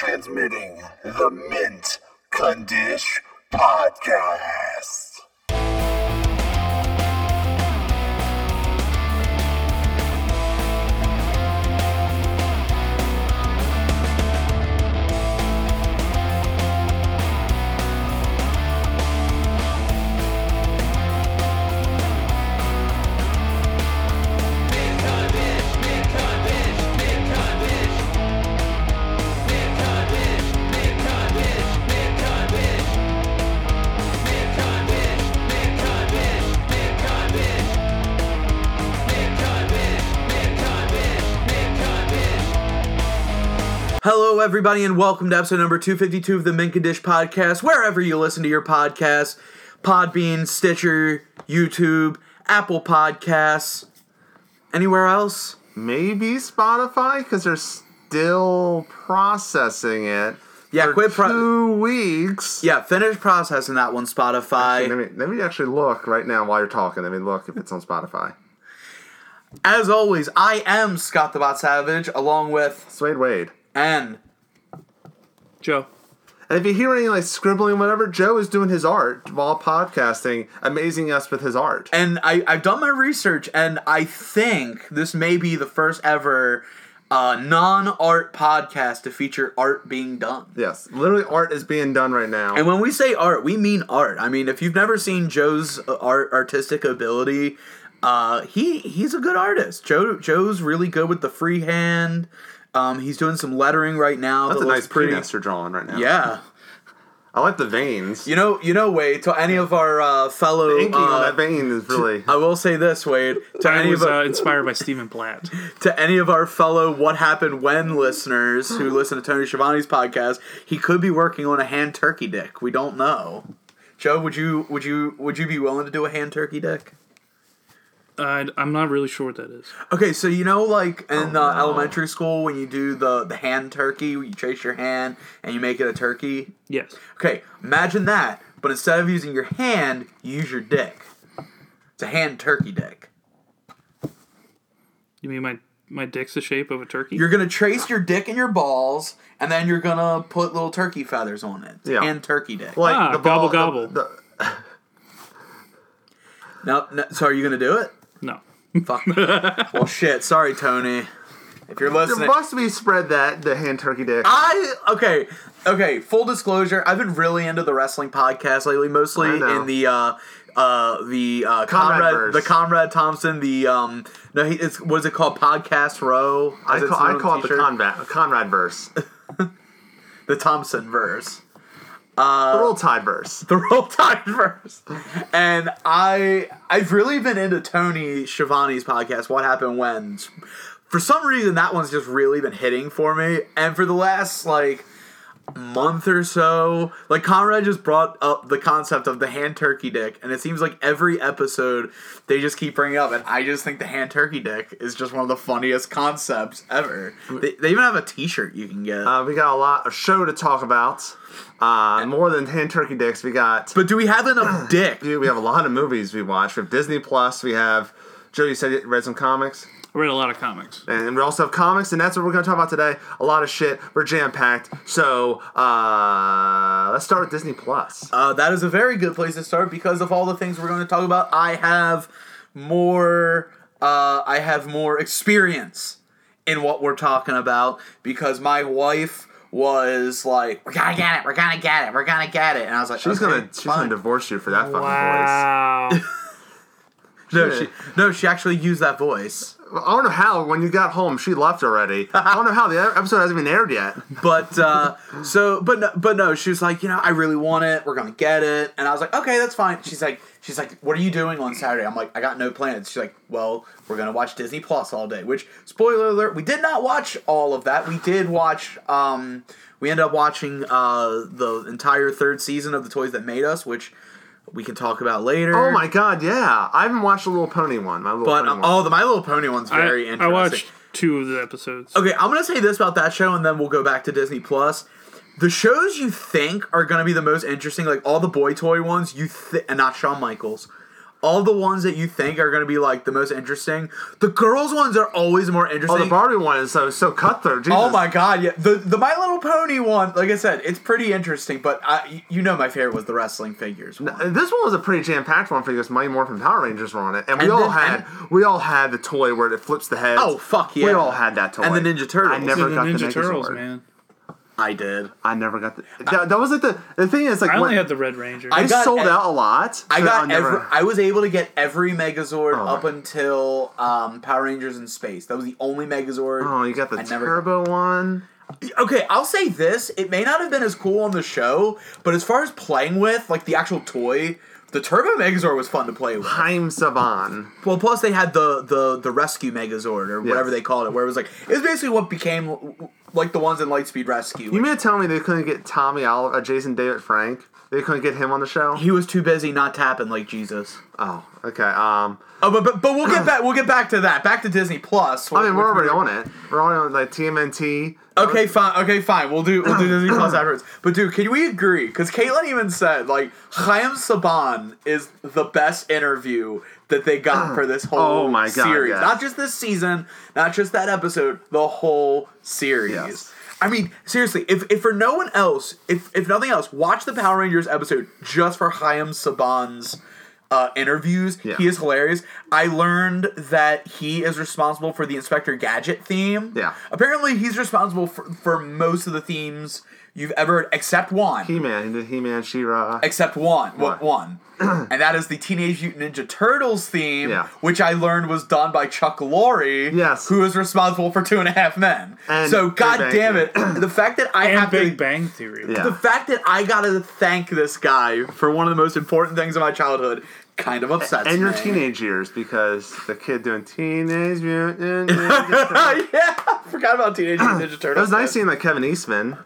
transmitting the Mint Condish Podcast. Hello, everybody, and welcome to episode number 252 of the Mint and Dish podcast, wherever you listen to your podcast, Podbean, Stitcher, YouTube, Apple Podcasts. Anywhere else? Maybe Spotify because they're still processing it. Yeah, for quit pro- two weeks. Yeah, finish processing that one, Spotify. Let me, let me actually look right now while you're talking. Let me look if it's on Spotify. As always, I am Scott the Bot Savage, along with Swade Wade. And Joe. And if you hear any like scribbling, whatever, Joe is doing his art while podcasting, amazing us with his art. and I, I've done my research, and I think this may be the first ever uh, non-art podcast to feature art being done. Yes, literally, art is being done right now. And when we say art, we mean art. I mean, if you've never seen Joe's uh, art artistic ability, uh, he he's a good artist. Joe Joe's really good with the freehand. Um, he's doing some lettering right now. That's that a nice pretty. penis you're drawing right now. Yeah, I like the veins. you know, you know, Wade. To any of our uh, fellow, the inking on uh, that vein is really. I will say this, Wade. To I any was of uh, our, inspired by Stephen Platt. to any of our fellow "What Happened When" listeners who listen to Tony Schiavone's podcast, he could be working on a hand turkey dick. We don't know. Joe, would you would you would you be willing to do a hand turkey dick? Uh, I'm not really sure what that is. Okay, so you know, like in Oh, uh, no. elementary school, when you do the the hand turkey, you trace your hand and you make it a turkey. Yes. Okay, imagine that, but instead of using your hand, you use your dick. It's a hand turkey dick. You mean my my dick's the shape of a turkey? You're gonna trace your dick and your balls, and then you're gonna put little turkey feathers on it. It's Yeah. Hand turkey dick. Like Ah, the ball, gobble, the- the- No, no, so are you gonna do it? No. Fuck. well, shit. Sorry, Tony. If you're there listening, must be spread that the hand turkey dick. I okay, okay. Full disclosure, I've been really into the wrestling podcast lately, mostly I know. in the uh, uh, the uh, Conrad Conrad, the Conrad Thompson, the um, no, he, it's what is it called? Podcast Row. I as call, I known call it the t-shirt. Conrad, Conrad verse, the the Thompson verse. Uh, Roll Tide verse. the Roll Tide verse. And I I've really been into Tony Schiavone's podcast, What Happened When. For some reason that one's just really been hitting for me. And for the last like month or so, like Conrad just brought up the concept of the hand turkey dick, and it seems like every episode they just keep bringing up, and I just think the hand turkey dick is just one of the funniest concepts ever. They, they even have a T-shirt you can get. Uh, we got a lot of show to talk about. Uh, more than hand turkey dicks, we got. but do we have enough dick? Dude, we have a lot of movies we watch. We have Disney Plus. We have. Joe, you said you read some comics, I read a lot of comics. and we also have comics, and that's what we're going to talk about today. A lot of shit. We're jam packed. So uh, let's start with Disney Plus. Uh, that is a very good place to start because of all the things we're going to talk about. I have more. Uh, I have more experience in what we're talking about because my wife was like, "We're gonna get it. We're gonna get it. We're gonna get it," and I was like, She's "Okay, gonna she's fine." gonna divorce you for that fucking Wow. No, she no, she actually used that voice. I don't know how. When you got home, she left already. I don't know how the episode hasn't even aired yet. But uh, so, but no, but no, she was like, you know, I really want it. We're gonna get it, and I was like, okay, that's fine. She's like, she's like, what are you doing on Saturday? I'm like, I got no plans. She's like, well, we're gonna watch Disney Plus all day. Which, spoiler alert, we did not watch all of that. We did watch. Um, we ended up watching uh the entire third season of the Toys That Made Us, which we can talk about later. Oh my god, yeah! I haven't watched the Little Pony one. My Little But Pony uh, one. oh, the My Little Pony one's very I interesting. I watched two of the episodes. Okay, I'm gonna say this about that show, and then we'll go back to Disney Plus. The shows you think are gonna be the most interesting, like all the boy toy ones, you th- and not Shawn Michaels, all the ones that you think are going to be like the most interesting, the girls ones are always more oh, interesting. Oh, interesting. the Barbie one is so so cutthroat. Jesus. Oh my god, yeah. The the My Little Pony one, like I said, it's pretty interesting, but I you know my favorite was the wrestling figures. one. This one was a pretty jam packed one for you because Mighty Morphin Power Rangers were on it, and we And all then- had we all had the toy where it flips the head. Oh, fuck yeah. We all had that toy. And the Ninja Turtles. I never the got Ninja the Ninja Turtles, Turtles, man. I did. I never got the. That, that was like the the thing is like I only when, had the Red Ranger. I they got sold e- out a lot. I so got never- every. I was able to get every Megazord Oh. up until um, Power Rangers in Space. That was the only Megazord. Oh, you got the I never- turbo one. Okay, I'll say this: it may not have been as cool on the show, but as far as playing with, like the actual toy, the Turbo Megazord was fun to play with. Haim Saban. Well, plus they had the the the Rescue Megazord or whatever they called it, where it was like it was basically what became like the ones in Lightspeed Rescue. You mean to tell me they couldn't get Tommy Oliver, uh, Jason David Frank? They couldn't get him on the show? he was too busy not tapping like Jesus. Oh, okay. Um, Oh, but but, but we'll get back. We'll get back to that. Back to Disney Plus. I mean, we're already on it. We're already on like TMNT. Okay, fine. Okay, fine. We'll do we'll do Disney Plus afterwards. But dude, can we agree? Because Caitlin even said like Chaim Saban is the best interview that they got for this whole Oh my God, series. yes. Not just this season, not just that episode, the whole series. Yes. I mean, seriously, if, if for no one else, if if nothing else, watch the Power Rangers episode just for Chaim Saban's uh, interviews. Yeah. He is hilarious. I learned that he is responsible for the Inspector Gadget theme. Yeah. Apparently, he's responsible for, for most of the themes you've ever except one. He Man. He did He Man, She Ra. except one. What? One. and that is the Teenage Mutant Ninja Turtles theme, Yeah. which I learned was done by Chuck Lorre, Yes. who is responsible for Two and a Half Men. And so, Big god Bang damn it, the fact that I and have Big to. Bang Theory. Yeah. The fact that I gotta thank this guy for one of the most important things in my childhood kind of upsets and your teenage years because the kid doing Teenage Mutant Ninja Turtles. yeah, I forgot about Teenage Mutant Ninja Turtles. It was nice seeing like Kevin Eastman.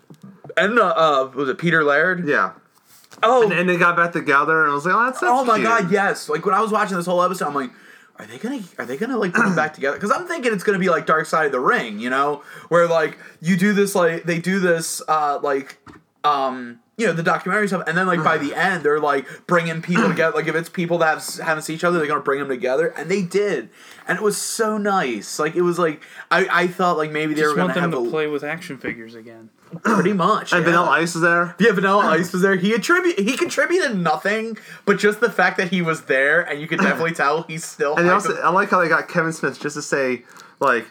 And uh, uh, was it Peter Laird? Yeah. Oh, And, and they got back together and I was like, oh, that's, that's oh my cute. god, yes. Like when I was watching this whole episode, I'm like, are they gonna are they gonna like put them back together? Because I'm thinking it's gonna be like Dark Side of the Ring, you know, where like you do this like they do this uh like um you know the documentary stuff, and then like by the end they're like bringing people together. Like if it's people that have, haven't seen each other, they're gonna bring them together, and they did, and it was so nice. Like it was like I I thought like maybe they Just were gonna want them have to a, play with action figures again. Pretty much And yeah. Vanilla Ice was there. Yeah, Vanilla Ice was there. He attribute he contributed nothing, but just the fact that he was there, and you could definitely tell he's still. And also, I like how they got Kevin Smith just to say, like,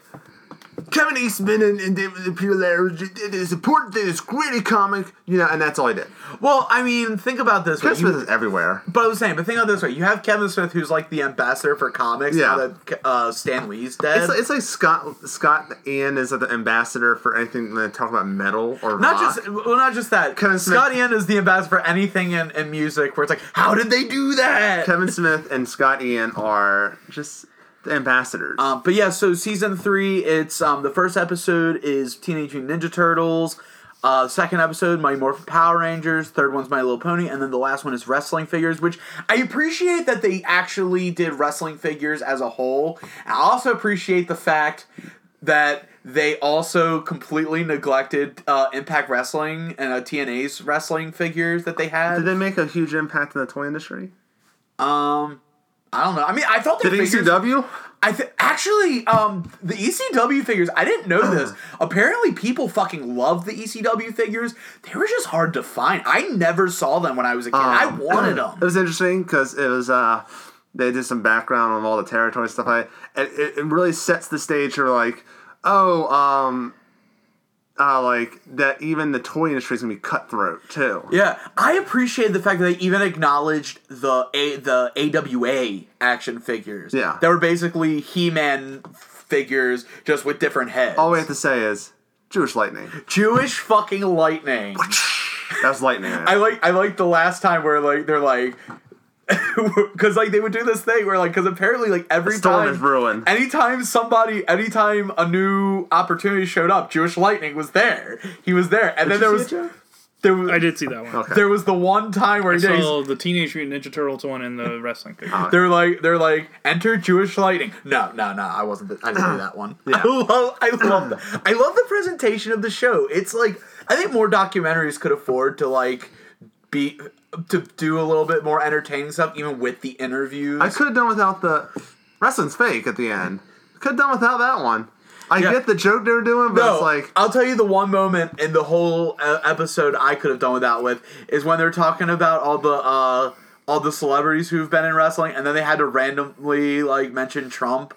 Kevin Eastman and, and David and Peter Laird, it is important it's great a comic, you know, and that's all I did. well, I mean, think about this. Kevin Smith is everywhere. but I was saying, but think about this way: you have Kevin Smith, who's like the ambassador for comics. Yeah. Now that uh, Stan Lee's dead. It's like, it's like Scott Scott Ian is the ambassador for anything that talk about metal or not rock. just well, not just that. Kevin Smith- Scott Ian is the ambassador for anything in, in music where it's like, how did they do that? Kevin Smith and Scott Ian are just the ambassadors. Um, but yeah, so season three, it's um, the first episode is Teenage Mutant Ninja Turtles. Uh, second episode, Mighty Morphin Power Rangers. Third one's My Little Pony, and then the last one is wrestling figures. Which I appreciate that they actually did wrestling figures as a whole. I also appreciate the fact that they also completely neglected uh, Impact Wrestling and uh, TNA's wrestling figures that they had. Did they make a huge impact in the toy industry? um, I don't know. I mean, I thought the Did figures. ECW? I th- actually, um, the ECW figures. I didn't know this. Apparently, people fucking love the ECW figures. They were just hard to find. I never saw them when I was a kid. I wanted them. It was interesting because it was uh, they did some background on all the territory stuff. I and it, it really sets the stage for like, oh, um, uh, like that. Even the toy industry is gonna be cutthroat too. Yeah, I appreciate the fact that they even acknowledged the a the AWA action figures. Yeah. that were basically He-Man figures just with different heads. All we have to say is Jewish lightning. Jewish fucking lightning. That's lightning. I like I like the last time where like they're like because like they would do this thing where like because apparently like every A storm time is brewing. anytime somebody anytime a new opportunity showed up Jewish Lightning was there he was there and then there was there was I did see that one. Okay. there was the one time where he did So the Teenage Mutant Ninja Turtles one and the wrestling figure. Ah. they're like they're like enter Jewish Lightning no no no I wasn't the, I didn't do that one Yeah. I love I love that I love the presentation of the show it's like I think more documentaries could afford to like be to do a little bit more entertaining stuff, even with the interviews. I could have done without the wrestling's fake at the end. Could have done without that one. I Yeah. get the joke they're doing, but No, it's like I'll tell you the one moment in the whole uh, episode I could have done without with is when they're talking about all the uh, all the celebrities who've been in wrestling, and then they had to randomly like mention Trump.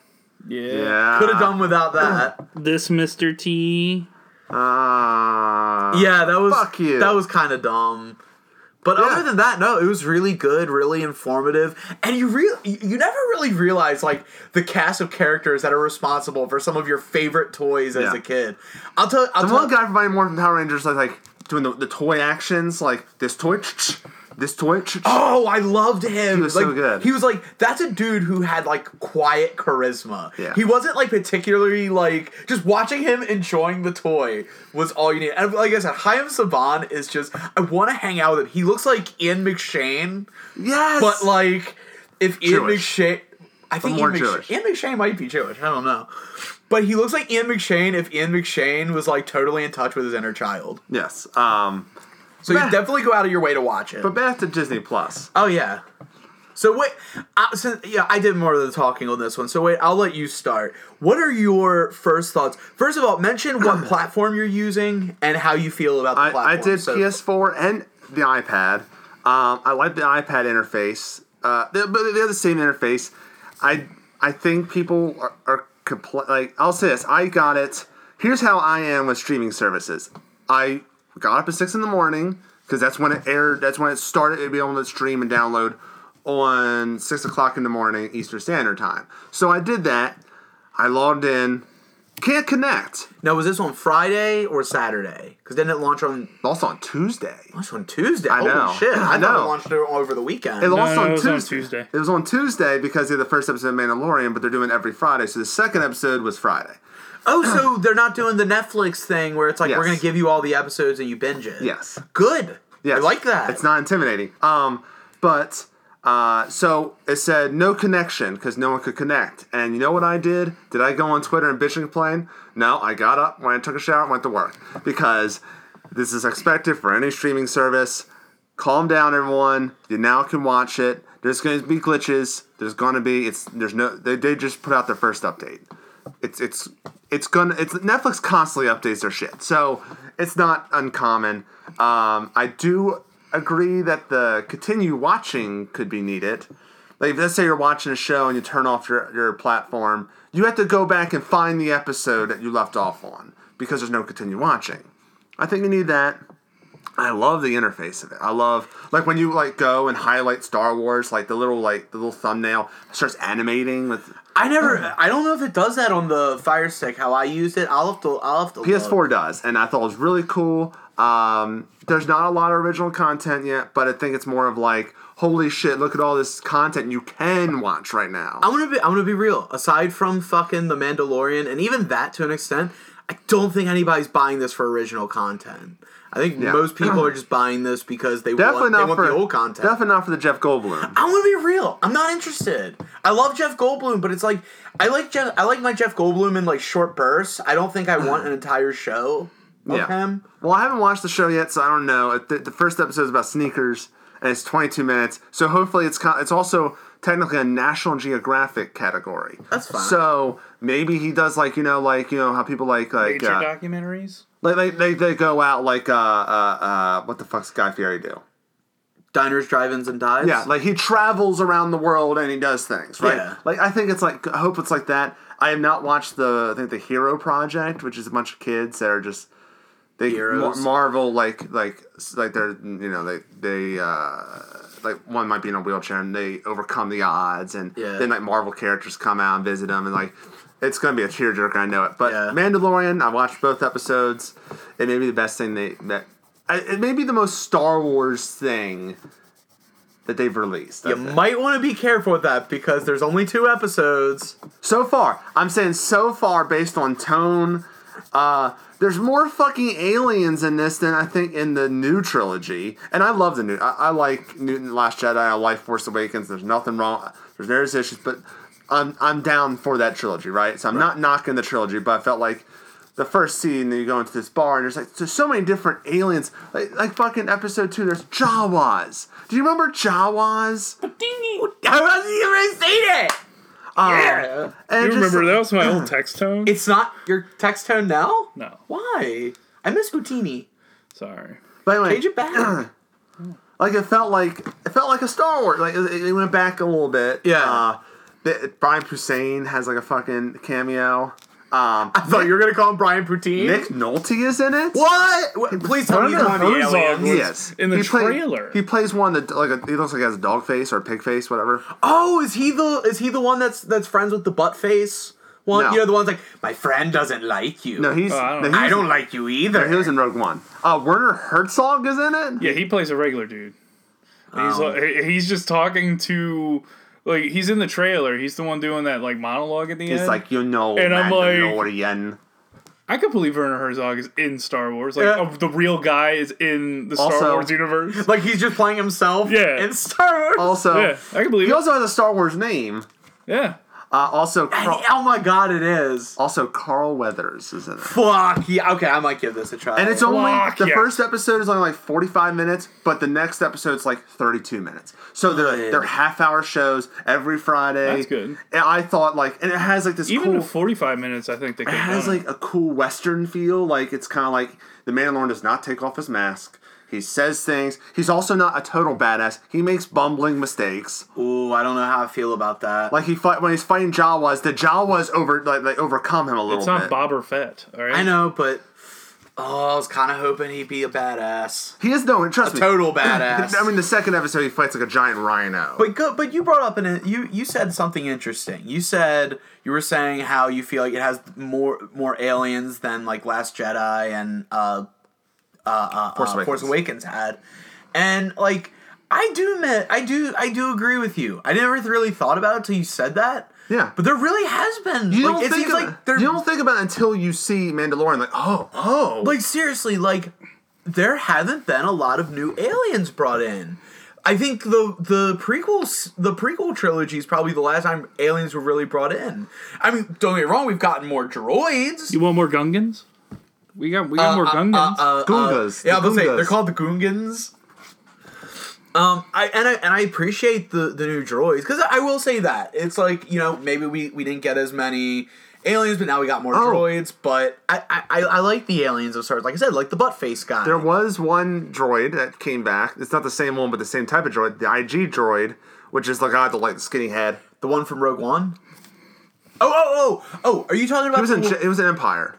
Yeah. yeah. Could have done without that. This Mr. T. Uh, yeah, that was Fuck you. That was kind of dumb. But Yeah. other than that, no, it was really good, really informative, and you really you never really realize like the cast of characters that are responsible for some of your favorite toys as a kid. I'll tell. I'll The tell, one guy from Mighty Morphin Power Rangers like, like doing the, the toy actions, like this toy, this toy. Oh, I loved him. He was like, so good. He was like that's a dude who had like quiet charisma. Yeah. He wasn't like particularly like just watching him enjoying the toy was all you need. And like I said, Chaim Saban is just I want to hang out with him. He looks like Ian McShane, Yes, but like if Ian Jewish. McShane, I think more Ian. McShane, Ian McShane might be Jewish. I don't know. But he looks like Ian McShane if Ian McShane was like totally in touch with his inner child. yes. Um, So you definitely go out of your way to watch it. but back to Disney Plus. Oh yeah. So wait, uh, so, yeah, I did more of the talking on this one. So wait, I'll let you start. What are your first thoughts? First of all, mention what platform you're using and how you feel about the I, platform. I did So- PS4 and the iPad. Um, I like the iPad interface. Uh, they're, but they're the same interface. I I think people are, are compl- like I'll say this. I got it. Here's how I am with streaming services. I got up at six in the morning because that's when it aired. That's when it started to be able to stream and download on six o'clock in the morning Eastern Standard Time. So I did that. I logged in. Can't connect. Now was this on Friday or Saturday? Because didn't it launch on Also on Tuesday. Launched on Tuesday? I Holy know. shit! I, I thought it launched over the weekend. It launched no, on, it was on Tuesday. Tuesday. It was on Tuesday because of the first episode of Mandalorian, but they're doing it every Friday. So the second episode was Friday. Oh, so they're not doing the Netflix thing where it's like we're gonna give you all the episodes and you binge it. Yes. Good. Yes. I like that. It's not intimidating. Um, but uh, so it said no connection because no one could connect. And you know what I did? Did I go on Twitter and bitch and complain? No, I got up, went and took a shower, and went to work because this is expected for any streaming service. Calm down, everyone. You now can watch it. There's going to be glitches. There's going to be. It's there's no. They, they just put out their first update. It's it's it's gonna. It's Netflix constantly updates their shit, so it's not uncommon. Um, I do agree that the continue watching could be needed. Like let's say you're watching a show and you turn off your your platform, you have to go back and find the episode that you left off on because there's no continue watching. I think you need that. I love the interface of it. I love like when you like go and highlight Star Wars, like the little like the little thumbnail starts animating with I never. I don't know if it does that on the Fire Stick. How I used it. I'll have to. I'll have to. PS4 does, and I thought it was really cool. Um, there's not a lot of original content yet, but I think it's more of like, holy shit, look at all this content you can watch right now. I'm gonna be. I'm gonna be real. Aside from fucking the Mandalorian, and even that to an extent, I don't think anybody's buying this for original content. I think Yeah. most people are just buying this because they definitely want, they not want for the old content. definitely not for the Jeff Goldblum. I'm gonna be real. I'm not interested. I love Jeff Goldblum, but it's like I like Jeff. I like my Jeff Goldblum in like short bursts. I don't think I want an entire show of Yeah. him. Well, I haven't watched the show yet, so I don't know. The, the first episode is about sneakers, and it's 22 minutes. So hopefully, it's it's also technically a National Geographic category. That's fine. So maybe he does like you know like you know how people like like Nature uh, documentaries. Like they, they they go out like uh uh uh what the fuck's Guy Fieri do? Diners, drive-ins, and dives. Yeah, like he travels around the world and he does things, right? Yeah. Like I think it's like I hope it's like that. I have not watched the I think the Hero Project, which is a bunch of kids that are just they. Mar- Marvel like like like they're you know they they uh like one might be in a wheelchair and they overcome the odds and Yeah. then like Marvel characters come out and visit them and like it's gonna be a tearjerker I know it but Yeah. Mandalorian I watched both episodes it may be the best thing they that it may be the most Star Wars thing that they've released You think. might want to be careful with that because there's only two episodes. So far, I'm saying so far based on tone. Uh, there's more fucking aliens in this than I think in the new trilogy, and I love the new. I, I like Newton Last Jedi. I like Force Awakens. There's nothing wrong. There's there's issues, but I'm I'm down for that trilogy, right? So I'm not knocking the trilogy, but I felt like the first scene, then you go into this bar, and there's like there's so many different aliens. Like like fucking episode two, there's Jawas. Do you remember Jawas? I wasn't even seen it. Um, Yeah. and You remember like- that was my old text tone? It's not your text tone now. no, Why? I miss Houdini. sorry. But anyway, Change it back. like it felt like it felt like a Star Wars. Like it, it went back a little bit. Yeah. Uh, the, Brian Posehn has like a fucking cameo. Um, I thought you were gonna call him Brian Poutine. Nick Nolte is in it. What? What? Please tell me he's Werner one of the Herzog aliens. Yes, in the He play- trailer. he plays one that like a, he looks like he has a dog face or a pig face, whatever. Oh, is he the is he the one that's that's friends with the butt face one? No. You know the one's like my friend doesn't like you. No, he's Oh, I don't no, he's, I don't like you either. He was in Rogue One. Uh, Werner Herzog is in it. Yeah, he plays a regular dude. Oh. He's he's just talking to like he's in the trailer. He's the one doing that like monologue at the He's end. like you know, And I'm like- Mandalorian. I could believe Werner Herzog is in Star Wars. Like Yeah. oh, the real guy is in the Star Wars universe. like he's just playing himself. Yeah. In Star Wars. Also, yeah, I can believe he it. also has a Star Wars name. Yeah, Uh, also, Carl, oh my god, it is. also Carl Weathers is in it. Fuck yeah. Okay, I might give this a try. And it's only Fuck the first episode is only like forty five minutes, but the next episode's like thirty two minutes. So they're Good. they're half hour shows every Friday. That's good. And I thought like, and it has like this even cool. forty-five minutes, I think they it has like a cool western feel. Like it's kind of like the Mandalorian does not take off his mask. He says things. He's also not a total badass. He makes bumbling mistakes. Ooh, I don't know how I feel about that. Like he fight when he's fighting Jawas. The Jawas over like they overcome him a little bit. It's not bit. Boba Fett. All right, I know, but oh, I was kind of hoping he'd be a badass, he is no, trust me. total badass. I mean, the second episode he fights like a giant rhino. But go, but you brought up an you you said something interesting. You said you were saying how you feel like it has more more aliens than like Last Jedi and uh uh, uh, Force uh, Awakens. Force Awakens had, and like I do admit I do I do agree with you. I never really thought about it till you said that. Yeah. but there really has been. You like, don't it think seems of like You don't think about it until you see Mandalorian. Like, oh, oh, like seriously like there haven't been a lot of new aliens brought in i think the the prequels the prequel trilogy is probably the last time aliens were really brought in i mean don't get me wrong we've gotten more droids You want more Gungans? We got we got Uh, more uh, Gungans. uh, uh, Goongas, yeah, I the was gonna say Goongas. they're called the Goongans. Um, I and I and I appreciate the the new droids because I will say that it's like you know maybe we we didn't get as many aliens, but now we got more Oh. droids. But I, I I I like the aliens of Star Wars. Like I said, like the butt face guy. There was one droid that came back. It's not the same one, but the same type of droid. The IG droid, which is the guy with the like skinny head. The one from Rogue One. Oh, oh, oh, oh! Are you talking about? It was in the- it was an Empire.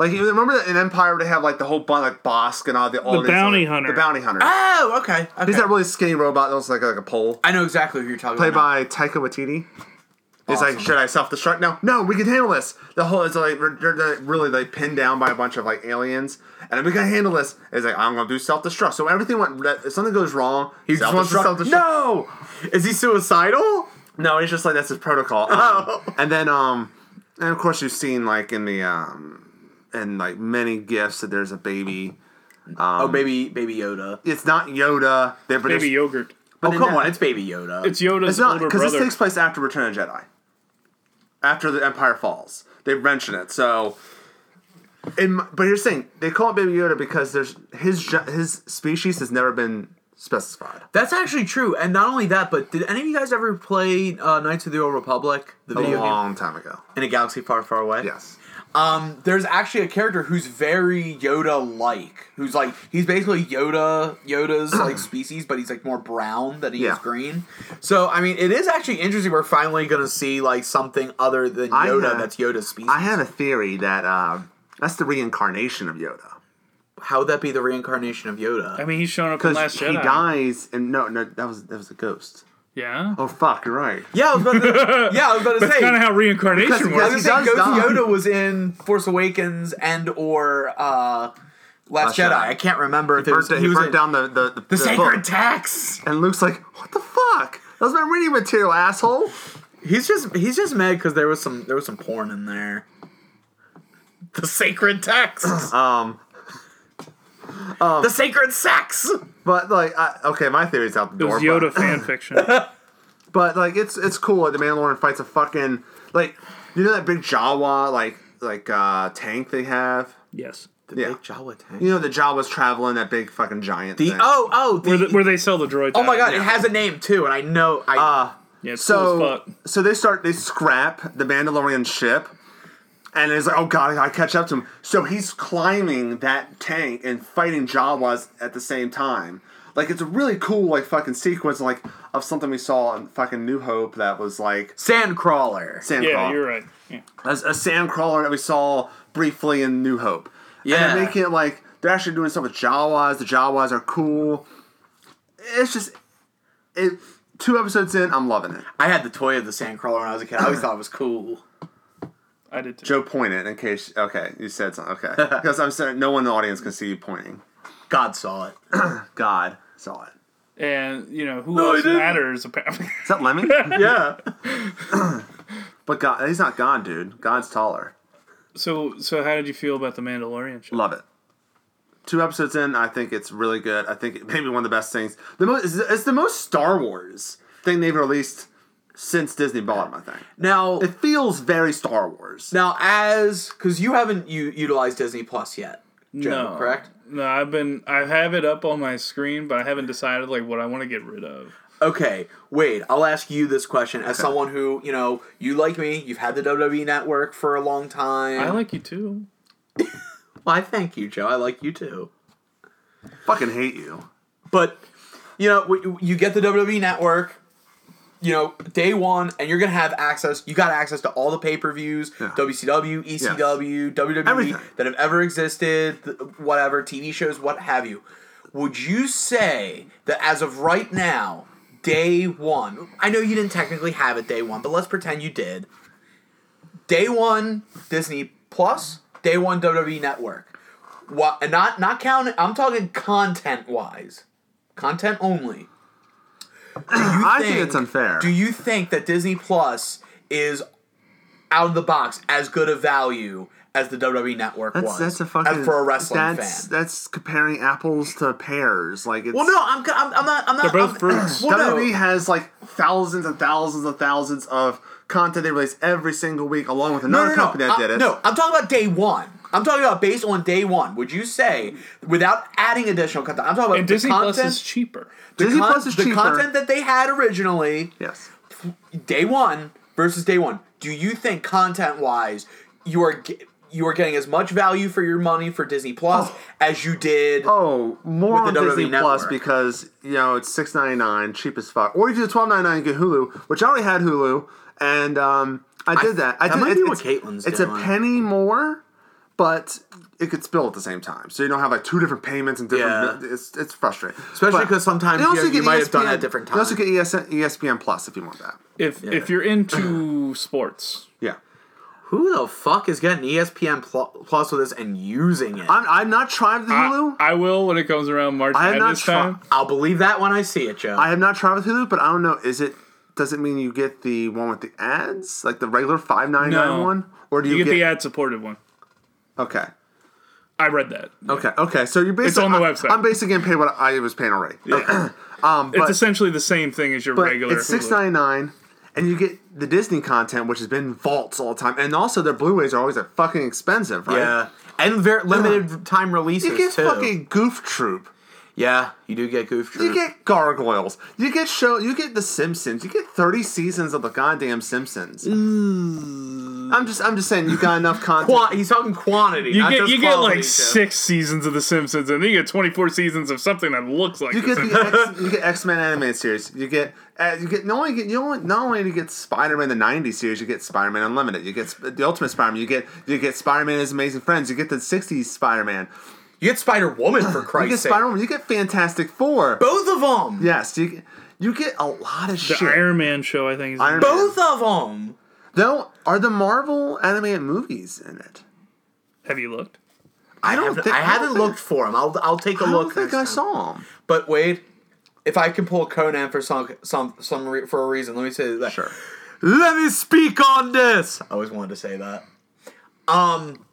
Like you remember that in Empire they have like the whole bunch like Bossk and all the all The these, bounty like, hunter. The bounty hunter. oh, okay. okay. He's that really skinny robot that looks like like a pole. I know exactly who you're talking Played about. Played by Taika Waititi. He's like, should I self destruct? No, no, we can handle this. The whole is like they're, they're really like pinned down by a bunch of like aliens, and we can handle this. It's like I'm gonna do self destruct. So everything went. If something goes wrong, he just wants to self-destruct. No, is he suicidal? No, he's just like that's his protocol. Um, Oh. And then um and of course you've seen like in the um in like many gifts that there's a baby. oh, baby, baby Yoda. It's not Yoda. They but Baby there's- yogurt. Oh, come that- on, it's baby Yoda. It's Yoda's It's not older because this takes place after Return of Jedi. After the Empire falls, they mention it. So, in but you're saying they call it Baby Yoda because there's his his species has never been specified. That's actually true, and not only that, but did any of you guys ever play uh, Knights of the Old Republic, the A video game, long time ago. in a galaxy far, far away? Yes. Um, there's actually a character who's very Yoda-like, who's like he's basically Yoda, Yoda's like species, but he's like more brown than he Yeah. is green. So I mean, it is actually interesting. We're finally gonna see like something other than Yoda have- that's Yoda's species. I have a theory that uh, that's the reincarnation of Yoda. How would that be the reincarnation of Yoda? I mean, he's shown up in Because Last he Jedi. dies, and no, no, that was that was a ghost. Yeah. Oh fuck, you're right. yeah, I was about to, yeah, I was about to That's say. kind of how reincarnation Because- I works. was he gonna say does Ghost die. Yoda was in Force Awakens and or uh, Last Last Jedi. Jedi. I can't remember if it was, Burnt, he he was burnt in down the the, the, the sacred book. text. and Luke's like, "What the fuck? That was my reading material, asshole." He's just he's just mad because there was some there was some porn in there. The sacred text. Um, the sacred sex. But like, I, okay, my theory's out the It door. was Yoda but, fan fiction. but like, it's it's cool. Like, the Mandalorian fights a fucking like, you know that big Jawa like like uh tank they have. Yes. The Yeah. big Jawa tank. You know the Jawa's traveling that big fucking giant. The thing. oh oh the, Where, the, where they sell the droids. oh my at. god, it has a name too, and I know I Uh, Yeah, it's cool as so fuck. so they start they scrap the Mandalorian ship, and it's like oh god I gotta catch up to him. So he's climbing that tank and fighting Jawas at the same time. Like it's a really cool like fucking sequence like of something we saw in fucking New Hope that was like Sandcrawler. Sandcrawler. Yeah, you're right. Yeah. a, a sand crawler that we saw briefly in New Hope. And Yeah. they're making it like they're actually doing stuff with Jawas. The Jawas are cool. It's just it. Two episodes in, I'm loving it. I had the toy of the Sandcrawler when I was a kid. I always thought it was cool. I did too. Joe pointed in case. Okay, you said something. Okay, because I'm saying no one in the audience can see you pointing. God saw it. God saw it. And you know who No, else matters? Apparently, Is that Lemmy? Yeah. but God, he's not God, dude. God's taller. so so how did you feel about the Mandalorian show? Love it. Two episodes in, I think it's really good. I think it may be one of the best things. The most, it's, it's the most Star Wars thing they've released since Disney bought them. I think Now it feels very Star Wars. now as because you haven't you utilized Disney Plus yet, Joe, no, correct? No, I've been I have it up on my screen, but I haven't decided like what I want to get rid of. Okay, wait. I'll ask you this question as someone who you know you like me. You've had the WWE Network for a long time. I like you too. Well, I thank you, Joe. I like you too. Fucking hate you. But you know, you get the WWE Network. You know, day one, and you're gonna have access. You got access to all the pay per views, Yeah. WCW, ECW, WWE Everything. That have ever existed, whatever TV shows, what have you. Would you say that as of right now, day one? I know you didn't technically have it day one, but let's pretend you did. Day one, Disney Plus. Day one, WWE Network. What? And not not counting. I'm talking content wise, content only. Do you I think it's unfair. Do you think that Disney Plus is out of the box as good a value as the WWE Network That's was? that's a fucking as for a wrestling that's, fan. That's comparing apples to pears. Like it's well, no, I'm, I'm, I'm not. I'm not. They're both I'm- fruits. Well, no. WWE has like thousands and thousands and thousands of content they release every single week, along with another no, no. company that I- did it. No, I'm talking about day one. I'm talking about based on day one. Would you say without adding additional content? I'm talking about And the Disney content. Plus is cheaper. the Disney con- Plus is the cheaper. content that they had originally. Yes. day one versus day one, do you think content wise you are ge- you are getting as much value for your money for Disney Plus as you did? Oh, more With on the Disney Plus because you know it's six ninety nine, cheap as fuck. Or you do the twelve ninety nine and get Hulu, which I already had Hulu, and um, I did that. I that did. might it- be what it's, Caitlin's It's doing. a penny more, but it could spill at the same time, so you don't have like two different payments and different. Yeah. It's it's frustrating, Especially because sometimes you you- also you get might have done it at different times. You also get E ESN, ESPN Plus if you want that. If Yeah. if you're into sports, Yeah, Who the fuck is getting ESPN Pl- Plus with this and using it? I'm I'm not trying with Hulu. I, I will when it comes around March I have not Madness time. tried. I'll believe that when I see it, Joe. I have not tried with Hulu, but I don't know. Is it? Does it mean you get the one with the ads, like the regular five ninety nine No. one, or do You you, get the ad supported one. Okay. I read that. Okay. Okay. So you're basically on the I- website. I'm basically getting paid what I was paying already. um, It's essentially the same thing as your but regular. it's six Hulu. ninety nine, and you get the Disney content, which has been vaults all the time, and also their Blu-rays are always like fucking expensive, right? yeah, and very limited time releases You get too. fucking Goof Troop. Yeah, you do get Goof Troop. You get Gargoyles. You get show. You get The Simpsons. You get thirty seasons of the goddamn Simpsons. I'm just. I'm just saying. You got enough content. Qua- he's talking quantity. You not get just you get like Joe. six seasons of The Simpsons, and then you get twenty four seasons of something that looks like You The get the X, you get X Men animated series. You get uh, you get not only get you only not only do you get Spider Man the '90s series. You get Spider Man Unlimited. You get Sp- the Ultimate Spider Man. You get you get Spider Man His Amazing Friends. You get the '60s Spider Man. You get Spider Woman for Christ's You get sake. Spider Man. You get Fantastic Four. Both of them. Yes, you get- you get a lot of The shit. Iron Man show, I think. Is Iron- Both of them. Though are the Marvel animated movies in it? Have you looked? I I don't haven't, think I haven't don't looked for them. I'll I'll take a look. I don't think I time. saw them. But wait, if I can pull Conan for some some some re- for a reason, let me say that. Sure. Let me speak on this. I always wanted to say that. Um.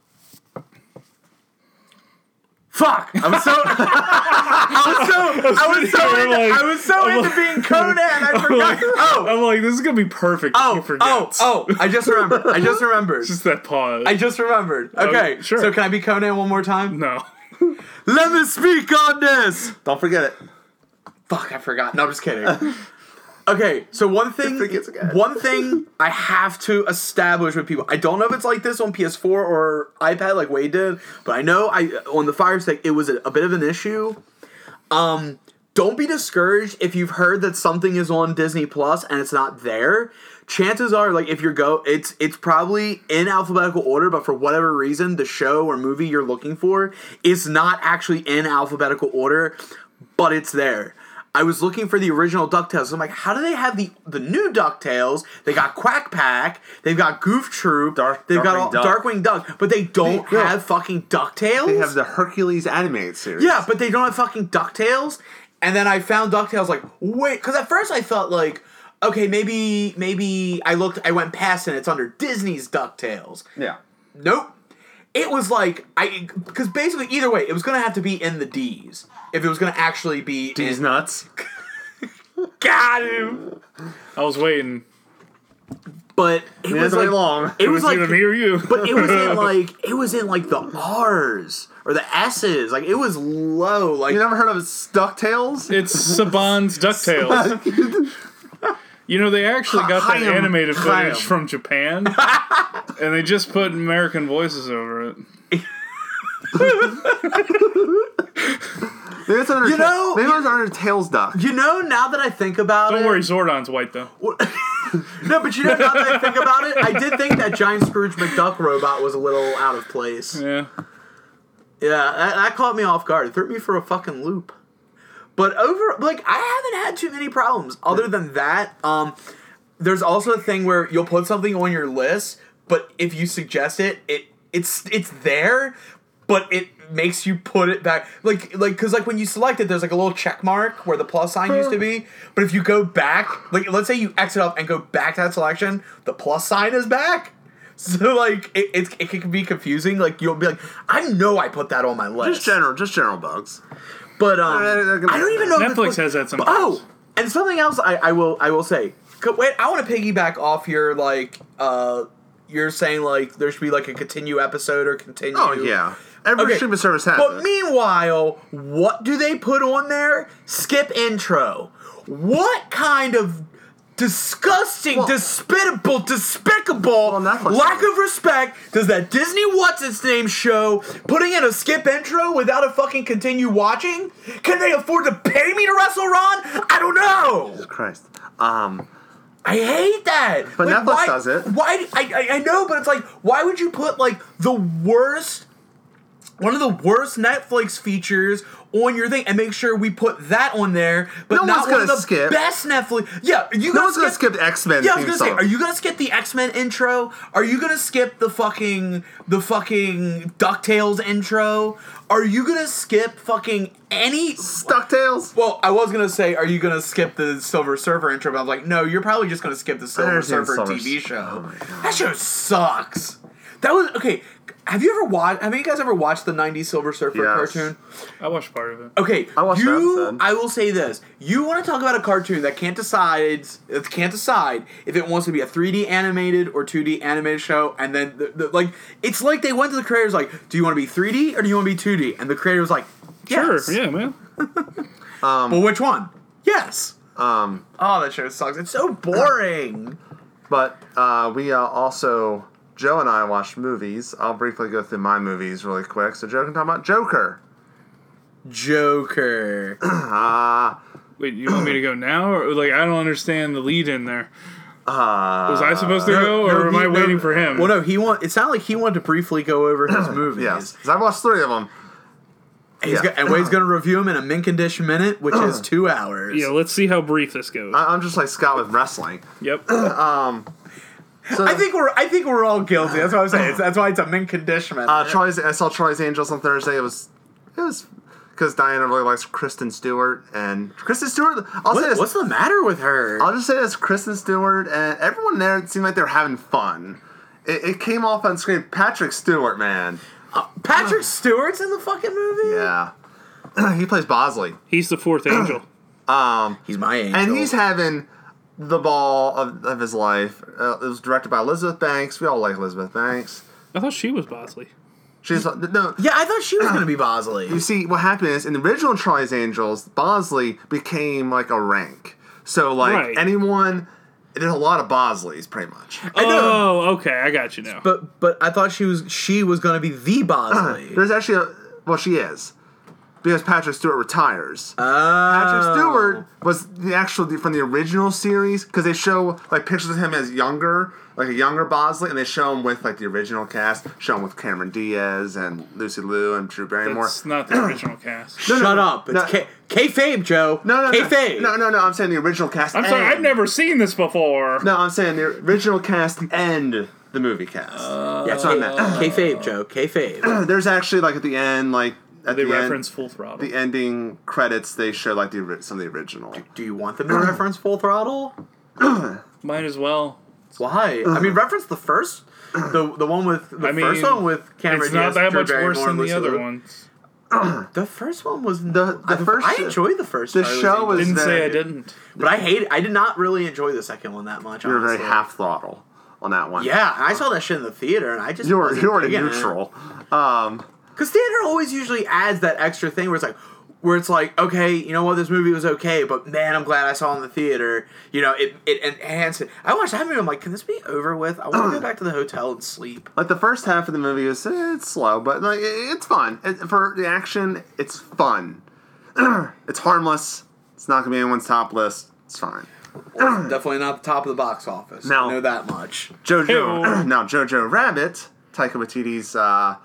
Fuck! I'm so I was so I was so I'm into, like- I was so into like- being Conan. I I'm forgot. like, oh, I'm like, this is gonna be perfect. if oh, oh, forgets. oh! I just remembered. I just remembered. Just that pause. I just remembered. Oh, okay, sure. So can I be Conan one more time? no. Let me speak on this. Don't forget it. Fuck, I forgot. No, I'm just kidding. Okay, so one thing, one thing I have to establish with people. I don't know if it's like this on PS4 or iPad, like Wade did, but I know I on the Fire Stick it was a, a bit of an issue. Um, don't be discouraged if you've heard that something is on Disney Plus and it's not there. Chances are, like if you're go, it's it's probably in alphabetical order, but for whatever reason, the show or movie you're looking for is not actually in alphabetical order, but it's there. I was looking for the original DuckTales. I'm like, how do they have the the new DuckTales? They got Quack Pack, they've got Goof Troop, Dark- they've got all, Darkwing Duck. Darkwing Duck, but they don't They- yeah. have fucking DuckTales. They have the Hercules animated series. Yeah, but they don't have fucking DuckTales. And then I found DuckTales like, wait, because at first I felt like, okay, maybe, maybe I looked, I went past and it's under Disney's DuckTales. Yeah. Nope. It was like, I, because basically either way, it was going to have to be in the D's. If it was going to actually be. D's in, nuts. Got him! I was waiting. But it It was like, long. It was was like, either me or you. but it was in like, it was in like the R's or the S's. Like it was low. Like, You never heard of Stucktails? It's Saban's DuckTales. You know, they actually got that Chaim, animated footage from Japan, and they just put American voices over it. Maybe it's under. You know- maybe it's under Tails Duck. you know, now that I think about it. Don't worry, Zordon's white though. No, but you know, now that I think about it, I did think that giant Scrooge McDuck robot was a little out of place. Yeah. Yeah, that, that caught me off guard. It threw me for a fucking loop. But over, like, I haven't had too many problems. Other than that, um, there's also a thing where you'll put something on your list, but if you suggest it, it it's it's there, but it makes you put it back. Like like because like when you select it, there's like a little check mark where the plus sign used to be. But if you go back, like let's say you exit up and go back to that selection, the plus sign is back. So like it, it, it can be confusing. Like you'll be like, I know I put that on my list. Just general, just general bugs. But um, Uh, they're gonna- I don't even know. if Netflix it's- has that sometimes. Oh, and something else I, I will I will say. Co- Wait, I want to piggyback off your like uh, you're saying like there should be like a continue episode or continue. Oh yeah. Every Okay, streaming service has But it. meanwhile, what do they put on there? Skip intro. What kind of disgusting, Well- despicable, despicable Well, lack of respect does that Disney what's its name show putting in a skip intro without a fucking continue watching? Can they afford to pay me to wrestle Ron? I don't know. Jesus Christ. Um. I hate that. But Netflix why, does it. Why? I, I I know, but it's like, why would you put like the worst, one of the worst Netflix features on your thing, and make sure we put that on there, but No not one's one of gonna the skip. best Netflix. Yeah, are you No gonna one's gonna skip? skip X Men. Yeah, I was gonna say, are you gonna skip the X Men intro? Are you gonna skip the fucking the fucking Ducktales intro? Are you gonna skip fucking any? Ducktales? Well, I was gonna say, are you gonna skip the Silver Surfer intro? But I was like, no, you're probably just gonna skip the Silver Surfer Silver TV show. oh my God. that show sucks. That was okay. Have you ever watched? Have you guys ever watched the '90s Silver Surfer Yes. cartoon? I watched part of it. Okay, I watched you. that. I will say this: you want to talk about a cartoon that can't decide, it can't decide if it wants to be a 3D animated or 2D animated show, and then the, the, like it's like they went to the creators like, do you want to be 3D or do you want to be 2D? And the creator was like, yes. Sure, yeah, man. Well, which one? Yes. Um. Oh, that show sucks. It's so boring. But uh, we uh, also Joe and I watched movies. I'll briefly go through my movies really quick. So Joe can talk about Joker. Joker. Ah. Wait, you want me to go now, or like I don't understand the lead in there? Uh, Was I supposed to go, or No, am he- I no. waiting for him? Well, no, he want. It sounded like he wanted to briefly go over his movies. Yes, 'cause I've watched three of them. He's Yeah. go- and Wade's going to review him in a mint condition minute, which is two hours. Yeah, let's see how brief this goes. I- I'm just like Scott with wrestling. yep. So, I think we're. I think we're all guilty. That's what I'm saying. It's, that's why it's a mint condition. uh, Troy's. I saw Charlie's Angels on Thursday. It was, it was, because Diana really likes Kristen Stewart and Kristen Stewart. I'll say this. what's the matter with her? I'll just say this: Kristen Stewart and everyone there seemed like they were having fun. It, it came off on screen. Patrick Stewart, man. Patrick Stewart's in the fucking movie. Yeah. he plays Bosley, He's the fourth angel. Um, He's my angel. and he's having the ball of, of his life. Uh, it was directed by Elizabeth Banks. We all like Elizabeth Banks. I thought she was Bosley. She's no. yeah, I thought she was gonna be Bosley. You see, what happened is in the original Charlie's Angels, Bosley became like a rank. So like Right. anyone, there's a lot of Bosleys, pretty much. Oh, okay, I got you now. But but I thought she was she was gonna be the Bosley. There's actually a well, she is because Patrick Stewart retires. Oh. Patrick Stewart was the actual from the original series because they show like pictures of him as younger, like a younger Bosley, and they show him with like the original cast, show him with Cameron Diaz and Lucy Liu and Drew Barrymore. That's not the original cast. Shut no, up! It's no. K Kayfabe, Joe. no, no, no, Kayfabe. no, no, no. I'm saying the original cast. I'm sorry, and- I've never seen this before. No, I'm saying the original cast and the movie cast. Yeah, That's what I meant. Oh. Kayfabe, Joe. Kayfabe. There's actually like at the end, like at They the reference end, Full Throttle. the ending credits, they show like the some of the original. Do you want them to reference Full Throttle? Might as well. Why? I mean, reference the first, the the one with the I mean, first one with Cameron it's not that Drew much worse than the other Liu. ones. The first one was The- the I, first- I enjoyed the first. the Charlie's show Angels, was- Didn't say I didn't. but I hate. I did not really enjoy the second one that much. You were very half throttle on that one. Yeah, I saw that shit in the theater, and I just you were you were digging it. neutral. Um, Because theater always usually adds that extra thing where it's like, where it's like, okay, you know what, this movie was okay, but man, I'm glad I saw it in the theater. You know, it it enhanced it. I watched that movie. I'm like, can this be over with? I want to go back to the hotel and sleep. like the first half of the movie is eh, it's slow, but like it- it's fun. It, for the action, it's fun. it's harmless. It's not gonna be anyone's top list. It's fine. Definitely not the top of the box office. No. I know that much. Jojo. Now Jojo Rabbit, Taika Waititi's uh,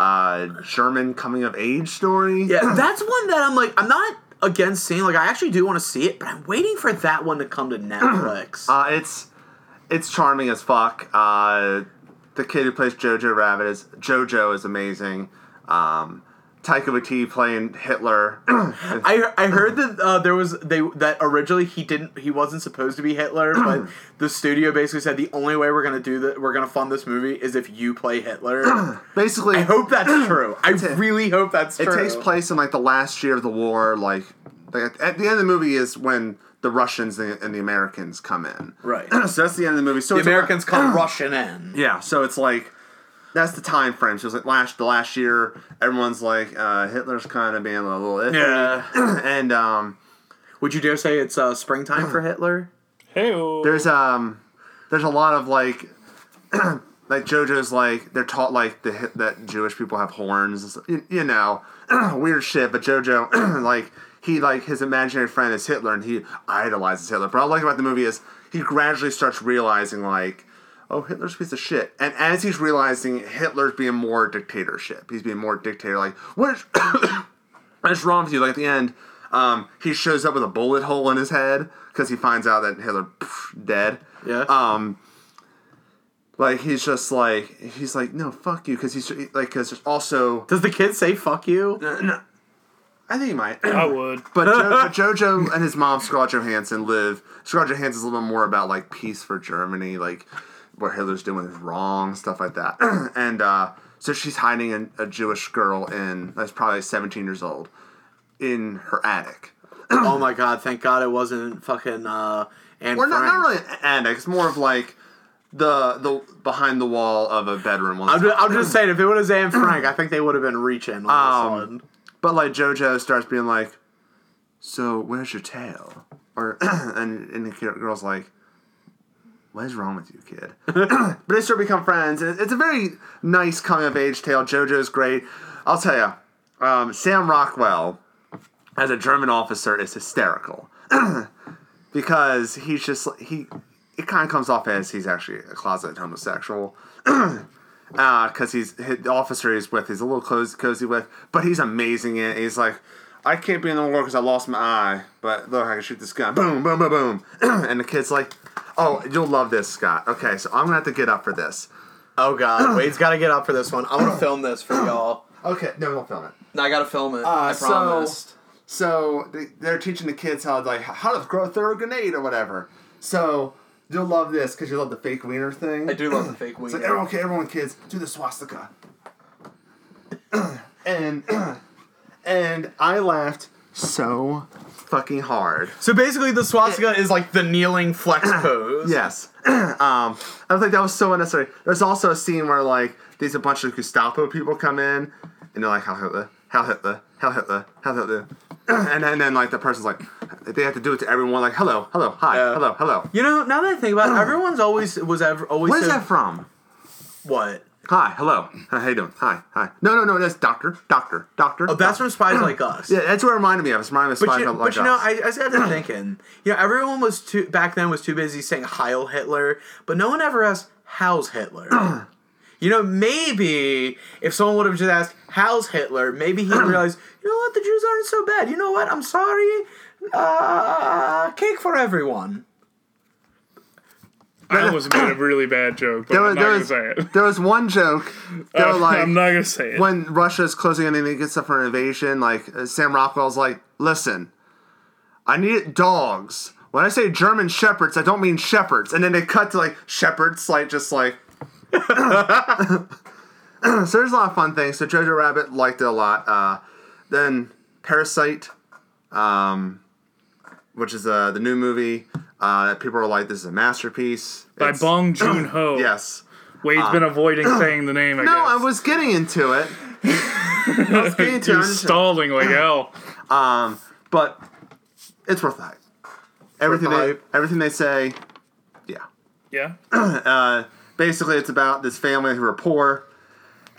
uh, German coming of age story. Yeah, that's one that I'm like, I'm not against seeing. Like, I actually do want to see it, but I'm waiting for that one to come to Netflix. Uh, it's it's charming as fuck. Uh, the kid who plays Jojo Rabbit is Jojo is amazing. Um, Taika Waititi playing Hitler. I I heard that uh, there was they that originally he didn't he wasn't supposed to be Hitler, but the studio basically said the only way we're gonna do that we're gonna fund this movie is if you play Hitler. Basically, I hope that's true. I really hope that's it true. It takes place in like the last year of the war. Like, like at the end of the movie is when the Russians and and the Americans come in. Right. so that's the end of the movie. So The Americans come rushing in. Yeah, so it's like that's the time frame. So it's like last the last year, everyone's like uh, Hitler's kind of being a little iffy. Yeah. and um, Would you dare say it's uh, springtime for Hitler? Hey, there's um there's a lot of like like JoJo's like they're taught like the that Jewish people have horns, you, you know, weird shit. But JoJo like he like his imaginary friend is Hitler and he idolizes Hitler. But what I like about the movie is he gradually starts realizing like. Oh, Hitler's a piece of shit. And as he's realizing Hitler's being more dictatorship, he's being more dictator. Like, what is, what's wrong with you? Like at the end, um, he shows up with a bullet hole in his head because he finds out that Hitler pff, dead. Yeah. Um, like he's just like he's like no fuck you because he's like because there's also Does the kid say "fuck you"? no, I think he might. I would. But, jo- but JoJo and his mom Scarlett Johansson live. Scarlett Johansson's a little bit more about like peace for Germany, like what Hitler's doing is wrong, stuff like that. and uh, so she's hiding an, a Jewish girl in that's probably 17 years old in her attic. oh my god! Thank God it wasn't fucking uh, Anne Or not, not really an attic. It's more of like the the behind the wall of a bedroom. I'm just, I'm just saying, if it was Anne Frank, I think they would have been reaching Um, one. But like JoJo starts being like, "So where's your tail?" Or and and the girl's like, "What is wrong with you, kid?" but they to become friends, it's a very nice coming of age tale. JoJo's great. I'll tell you, um, Sam Rockwell as a German officer is hysterical because he's just he. It kind of comes off as he's actually a closet homosexual because he's his, the officer he's with he's a little cozy, cozy with, but he's amazing in it. He's like, I can't be in the war because I lost my eye, but look, I can shoot this gun. Boom, boom, boom, boom. and the kid's like, Oh, you'll love this, Scott. Okay, so I'm gonna have to get up for this. Oh god, Wade's got to get up for this one. I'm gonna film this for y'all. Okay, no, we'll film it. I gotta film it. Uh, I so- promised. So they, they're teaching the kids how like how to throw, throw a grenade or whatever. So you'll love this because you love the fake wiener thing. I do love the fake It's wing. like, everyone, okay, everyone, kids, do the swastika. and and I laughed so fucking hard. So basically, the swastika is like the kneeling flex pose. Yes. um, I was like, that was so unnecessary. There's also a scene where like these a bunch of Gestapo people come in, and they're like, "How Hitler? How Hitler? How Hitler? How Hitler?" and then, then like the person's like, they have to do it to everyone. Like, "Hello, hello, hi, Yeah. hello, hello." You know, now that I think about it, everyone's always was ever always What is so- that from? What? Hi, hello, hi, how you doing? Hi, hi. No, no, no, that's doctor, doctor, doctor. Oh, that's from Spies Like Us. yeah, that's what it reminded me of. It's reminded me of But Spies you, Like but you know, I, I just got to thinking. You know, everyone was too back then was too busy saying Heil Hitler, but no one ever asked How's Hitler. you know, maybe if someone would have just asked How's Hitler, maybe he'd realize, you know what, the Jews aren't so bad. You know what? I'm sorry. Uh, cake for everyone. I almost made a really bad joke, but there I'm was, not there, gonna was, say it. there was one joke. They were Uh, like, I'm not gonna say it. when Russia's closing in and they get stuff for an invasion, like uh, Sam Rockwell's like, listen, I need dogs. When I say German shepherds, I don't mean shepherds. And then they cut to like shepherds, like just like. so there's a lot of fun things. So Jojo Rabbit liked it a lot. Uh, then Parasite, um, which is uh, the new movie uh, that people are like, this is a masterpiece. By It's- Bong Joon Ho. Yes. Wade's been avoiding saying the name. I No, I was getting into it. I was getting into it. Just- stalling like hell. but it's worth the hype. Everything the they hype. everything they say, yeah. Yeah. Uh, basically, it's about this family who are poor,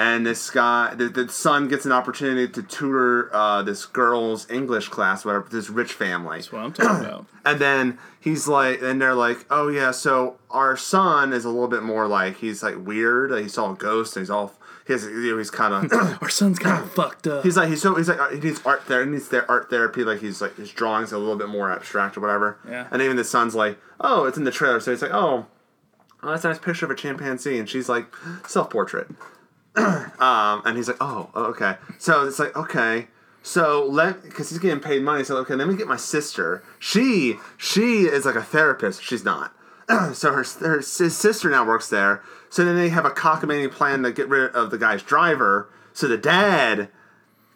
and this guy, the, the son gets an opportunity to tutor uh, this girl's English class, whatever. This rich family, That's what I'm talking about. and then he's like, and they're like, oh yeah, so our son is a little bit more like he's like weird. He saw a ghost, and he's all. He's, you know, he's kind of Our son's kind of fucked up. He's like he's so he's like he needs art there. He needs their art therapy. Like he's like his drawings are a little bit more abstract or whatever. Yeah. And even the son's like, oh, it's in the trailer. So he's like, oh, oh that's a nice picture of a chimpanzee, and she's like, self portrait. um, and he's like, oh, oh, okay. So it's like, okay. So let because he's getting paid money. So okay, let me get my sister. She she is like a therapist. She's not. so her, her his sister now works there. So then they have a cockamamie plan to get rid of the guy's driver. So the dad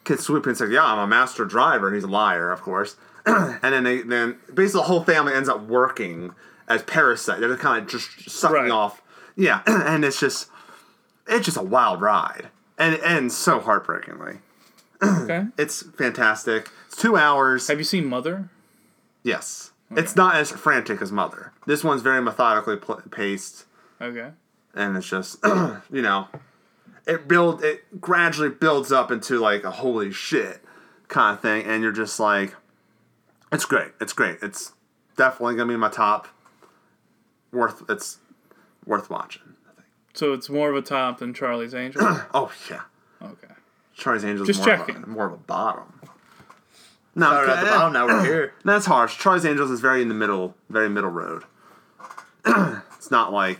can swoop in and say, "Yeah, I'm a master driver." And He's a liar, of course. and then they then basically the whole family ends up working as parasite. They're kind of just sucking Right. off. Yeah, and it's just it's just a wild ride, and it ends so heartbreakingly. Okay. It's fantastic. It's two hours. Have you seen Mother? Yes, it's not as frantic as Mother. This one's very methodically pl- paced, Okay. and it's just you know, it build it gradually builds up into like a holy shit kind of thing, and you're just like, it's great. It's great. It's definitely gonna be my top. Worth it's worth watching. I think. So it's more of a top than Charlie's Angel. Oh yeah, okay. Charlie's Angels Just more Of checking. a, more of a bottom. No, Started at the eh, bottom, now we're here. That's harsh. Charlie's Angels is very in the middle, very middle road. it's not like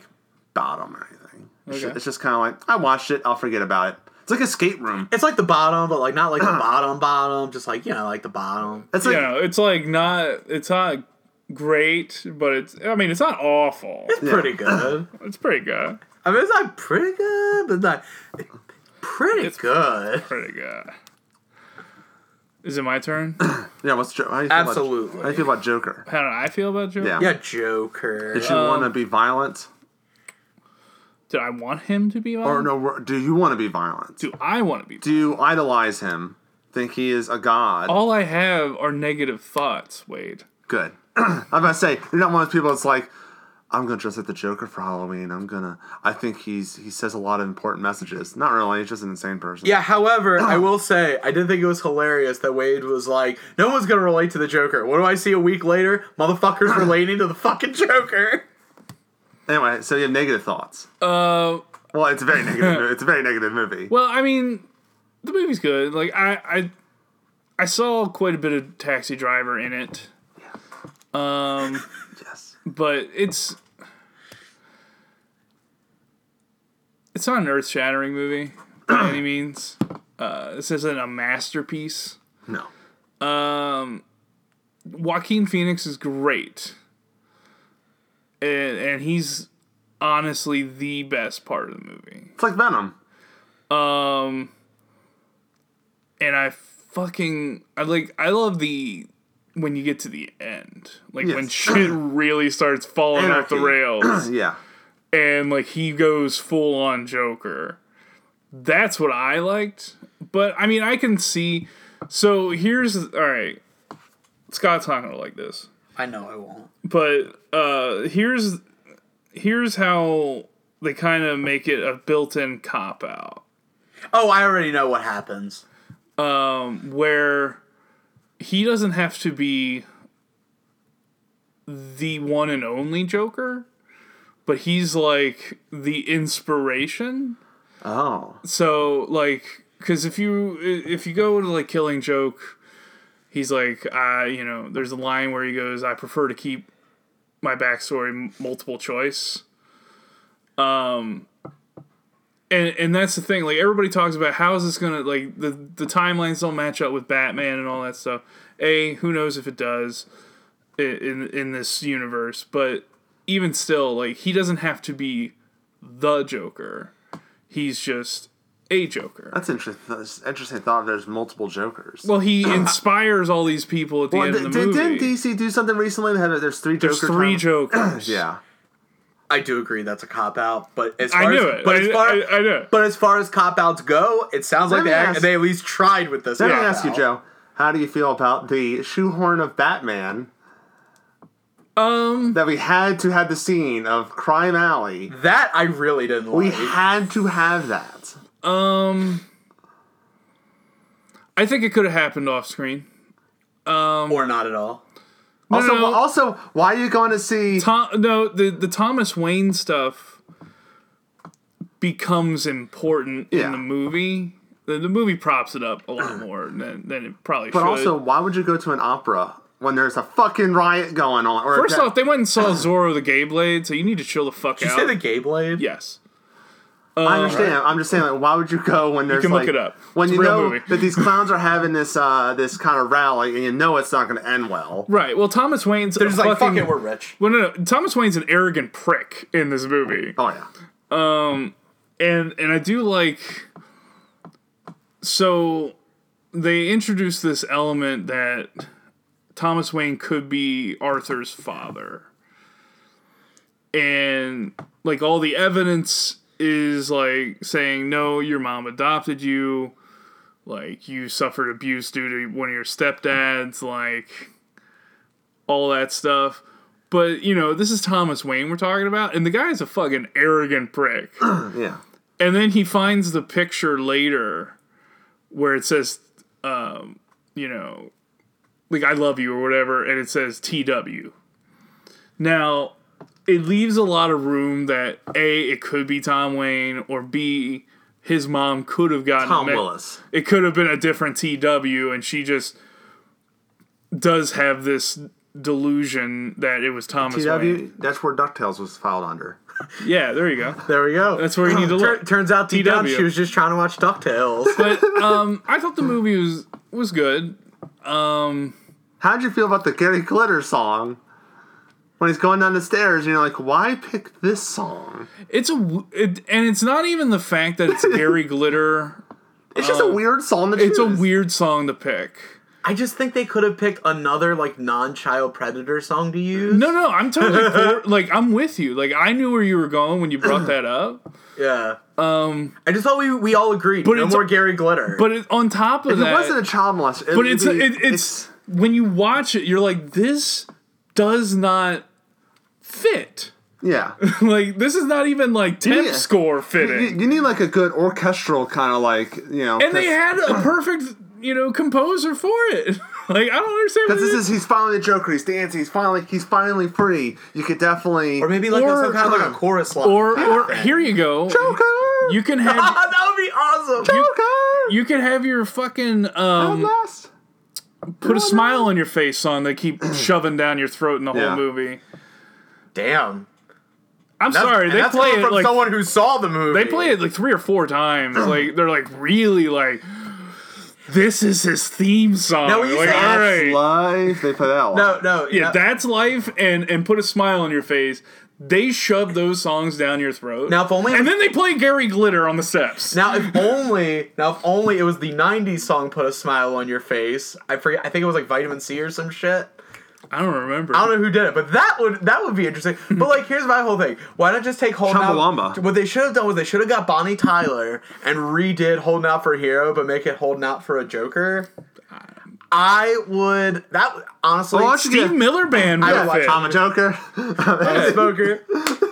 bottom or anything. It's, Okay. ju- it's just kind of like I watched it, I'll forget about it. It's like escape room. It's like the bottom, but like not like the bottom bottom, just like you know, like the bottom. It's like you know, it's like not. It's not great, but it's. I mean, it's not awful. It's pretty good. It's pretty good. I mean, it's like pretty good, but like pretty It's- good. Pretty good. Is it my turn? yeah. What's jo- how do you feel Absolutely. About, how do you feel about Joker? How do I feel about Joker? Yeah. Yeah, Joker. Did you Um, want to be violent, Did I want him to be violent? or violent? no? Do you want to be violent? Do I want to be? Do you idolize him? Think he is a god? All I have are negative thoughts, Wade. Good. I'm about to say you're not one of those people that's like, I'm gonna dress like the Joker for Halloween. I'm gonna. I think he's he says a lot of important messages. Not really. He's just an insane person. Yeah, however, I will say I did think it was hilarious that Wade was like, "No one's gonna relate to the Joker." What do I see a week later? Motherfuckers relating to the fucking Joker. Anyway, so you have negative thoughts. Uh, Well, it's a very negative. it's a very negative movie. well, I mean, the movie's good. Like I, I, I saw quite a bit of Taxi Driver in it. Um, Yes. but it's it's not an earth shattering movie by any means. Uh, this isn't a masterpiece. No. Um, Joaquin Phoenix is great, and and he's honestly the best part of the movie. It's like Venom. Um, and I fucking I like I love the when you get to the end. Like when shit really starts falling off the rails Yeah. and like he goes full on Joker. That's what I liked. But I mean I can see so here's all right. Scott's not gonna like this. I know I won't. But uh here's here's how they kind of make it a built-in cop out. Oh, I already know what happens. um, where he doesn't have to be the one and only Joker, but he's like the inspiration. Oh. So like, because if you if you go to like Killing Joke, he's like, uh, you know, there's a line where he goes, "I prefer to keep my backstory multiple choice." Um, and and that's the thing. Like everybody talks about how is this gonna like the the timelines don't match up with Batman and all that stuff. A, who knows if it does in in this universe, but even still, like he doesn't have to be the Joker. He's just a Joker. That's interesting. That's interesting thought. There's multiple Jokers. Well, he inspires all these people at the Well, end of the did, movie. didn't DC do something recently? They had there's three There's Joker. three Jokers. Yeah. I do agree that's a cop out, but as far I knew as, it. But I, as far, I, I knew it. but as far as cop outs go, it sounds Let like they, ask- they at least tried with this. Let me cop ask you. Joe. How do you feel about the shoehorn of Batman Um, that we had to have the scene of Crime Alley? That I really didn't like. We like. had to have that. um, I think it could have happened off screen. Um, or not at all. Also, no. also, why are you going to see? Tom, no, the the Thomas Wayne stuff becomes important Yeah. in the movie. The, the movie props it up a lot more than, than it probably But should. also, why would you go to an opera when there's a fucking riot going on? Or First that- off, they went and saw Zorro the Gay Blade, so you need to chill the fuck Did you out. say the gay blade? yes. I understand. I'm just saying, like, why would you go when there's can look like it up. when It's you know movie. that these clowns are having this uh this kind of rally and you know it's not going to end well. Right. Well, Thomas Wayne's They're a just like, fucking, fuck it, we're rich. Well, no, no. Thomas Wayne's an arrogant prick in this movie, Oh yeah. Um, and and I do like. So, they introduced this element that Thomas Wayne could be Arthur's father, and like all the evidence is like saying no, your mom adopted you, like you suffered abuse due to one of your stepdads, like all that stuff. But you know, this is Thomas Wayne we're talking about, and the guy is a fucking arrogant prick. Yeah. and then he finds the picture later where it says, um, you know, like I love you or whatever, and it says TW. Now, it leaves a lot of room that A, it could be Tom Wayne, or B, his mom could have gotten Tom me- Willis. It could have been a different TW, and she just does have this delusion that it was Thomas Wayne. TW. That's where Ducktales was filed under. Yeah, there you go. There we go. That's where you need to Tur- look. turns out deep down TW. she was just trying to watch DuckTales. But um, I thought the movie was was good. How'd you feel about the Gary Glitter song? When he's going down the stairs, and you're like, why pick this song? It's a w- it, and it's not even the fact that it's Gary Glitter. It's just a weird song to It's a weird song to pick. I just think they could have picked another like non-child predator song to use. No, no, I'm totally for, like I'm with you. Like I knew where you were going when you brought that up. Yeah. Um. I just thought we we all agreed. But no it's- more Gary Glitter. But it, on top of If that, it wasn't a child molester, but it's it, it's when you watch it, you're like, this does not fit. yeah. like this is not even like temp Yeah. score you, fitting. you need like a good orchestral kind of like you know. and they had a perfect, you know, composer for it. like I don't understand. because what this it is he's finally the Joker. He's dancing. He's finally he's finally free. You could definitely or maybe like or- some kind of like a chorus line. or or here you go. Joker. You can have that would be awesome. Joker. you can have your fucking um last. put a smile on your face song they keep shoving down your throat in the Yeah. whole movie. Damn. I'm That's, sorry, they play it from like someone who saw the movie. they play it like three or four times. like they're like really like this is his theme song. Now, when you like, say all right. Live. They put that. One. No, no. Yeah, no. that's life and and put a smile on your face. they shove those songs down your throat. Now, if only- and then they play Gary Glitter on the steps. Now, if only, now if only it was the '90s song "Put a Smile on Your Face." I forget. I think it was like Vitamin C or some shit. I don't remember. I don't know who did it, but that would that would be interesting. But like, here's my whole thing: Why not just take Holding Chumbawamba. Out? What they should have done was they should have got Bonnie Tyler and redid Holding Out for a Hero, but make it Holding Out for a Joker. I would. That would- honestly, Well, why don't Steve get- Miller Band I would would watch fit. I'm a Joker. smoker.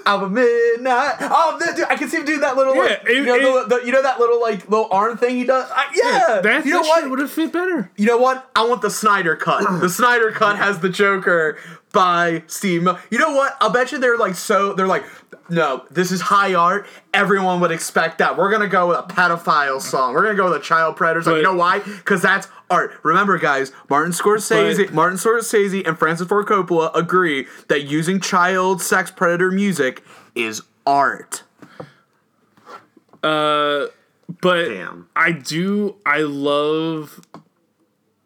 I'm a midnight. Oh, that- dude, I can see him doing that little, like, Yeah, it- you, know, it- the, the- you know that little like little arm thing he does. I, yeah, That, you know what? would have fit better. You know what? I want the Snyder cut. the Snyder cut has the Joker by Steve. Mil- you know what? I'll bet you they're like so. They're like, no, this is high art. Everyone would expect that. We're gonna go with a pedophile song. We're gonna go with a child predator song. you know why? Because that's art. Remember, guys, Martin Scorsese, But- Martin Scorsese, and Francis Ford Coppola agree that using child sex predator music is art. Uh, But Damn. I do. I love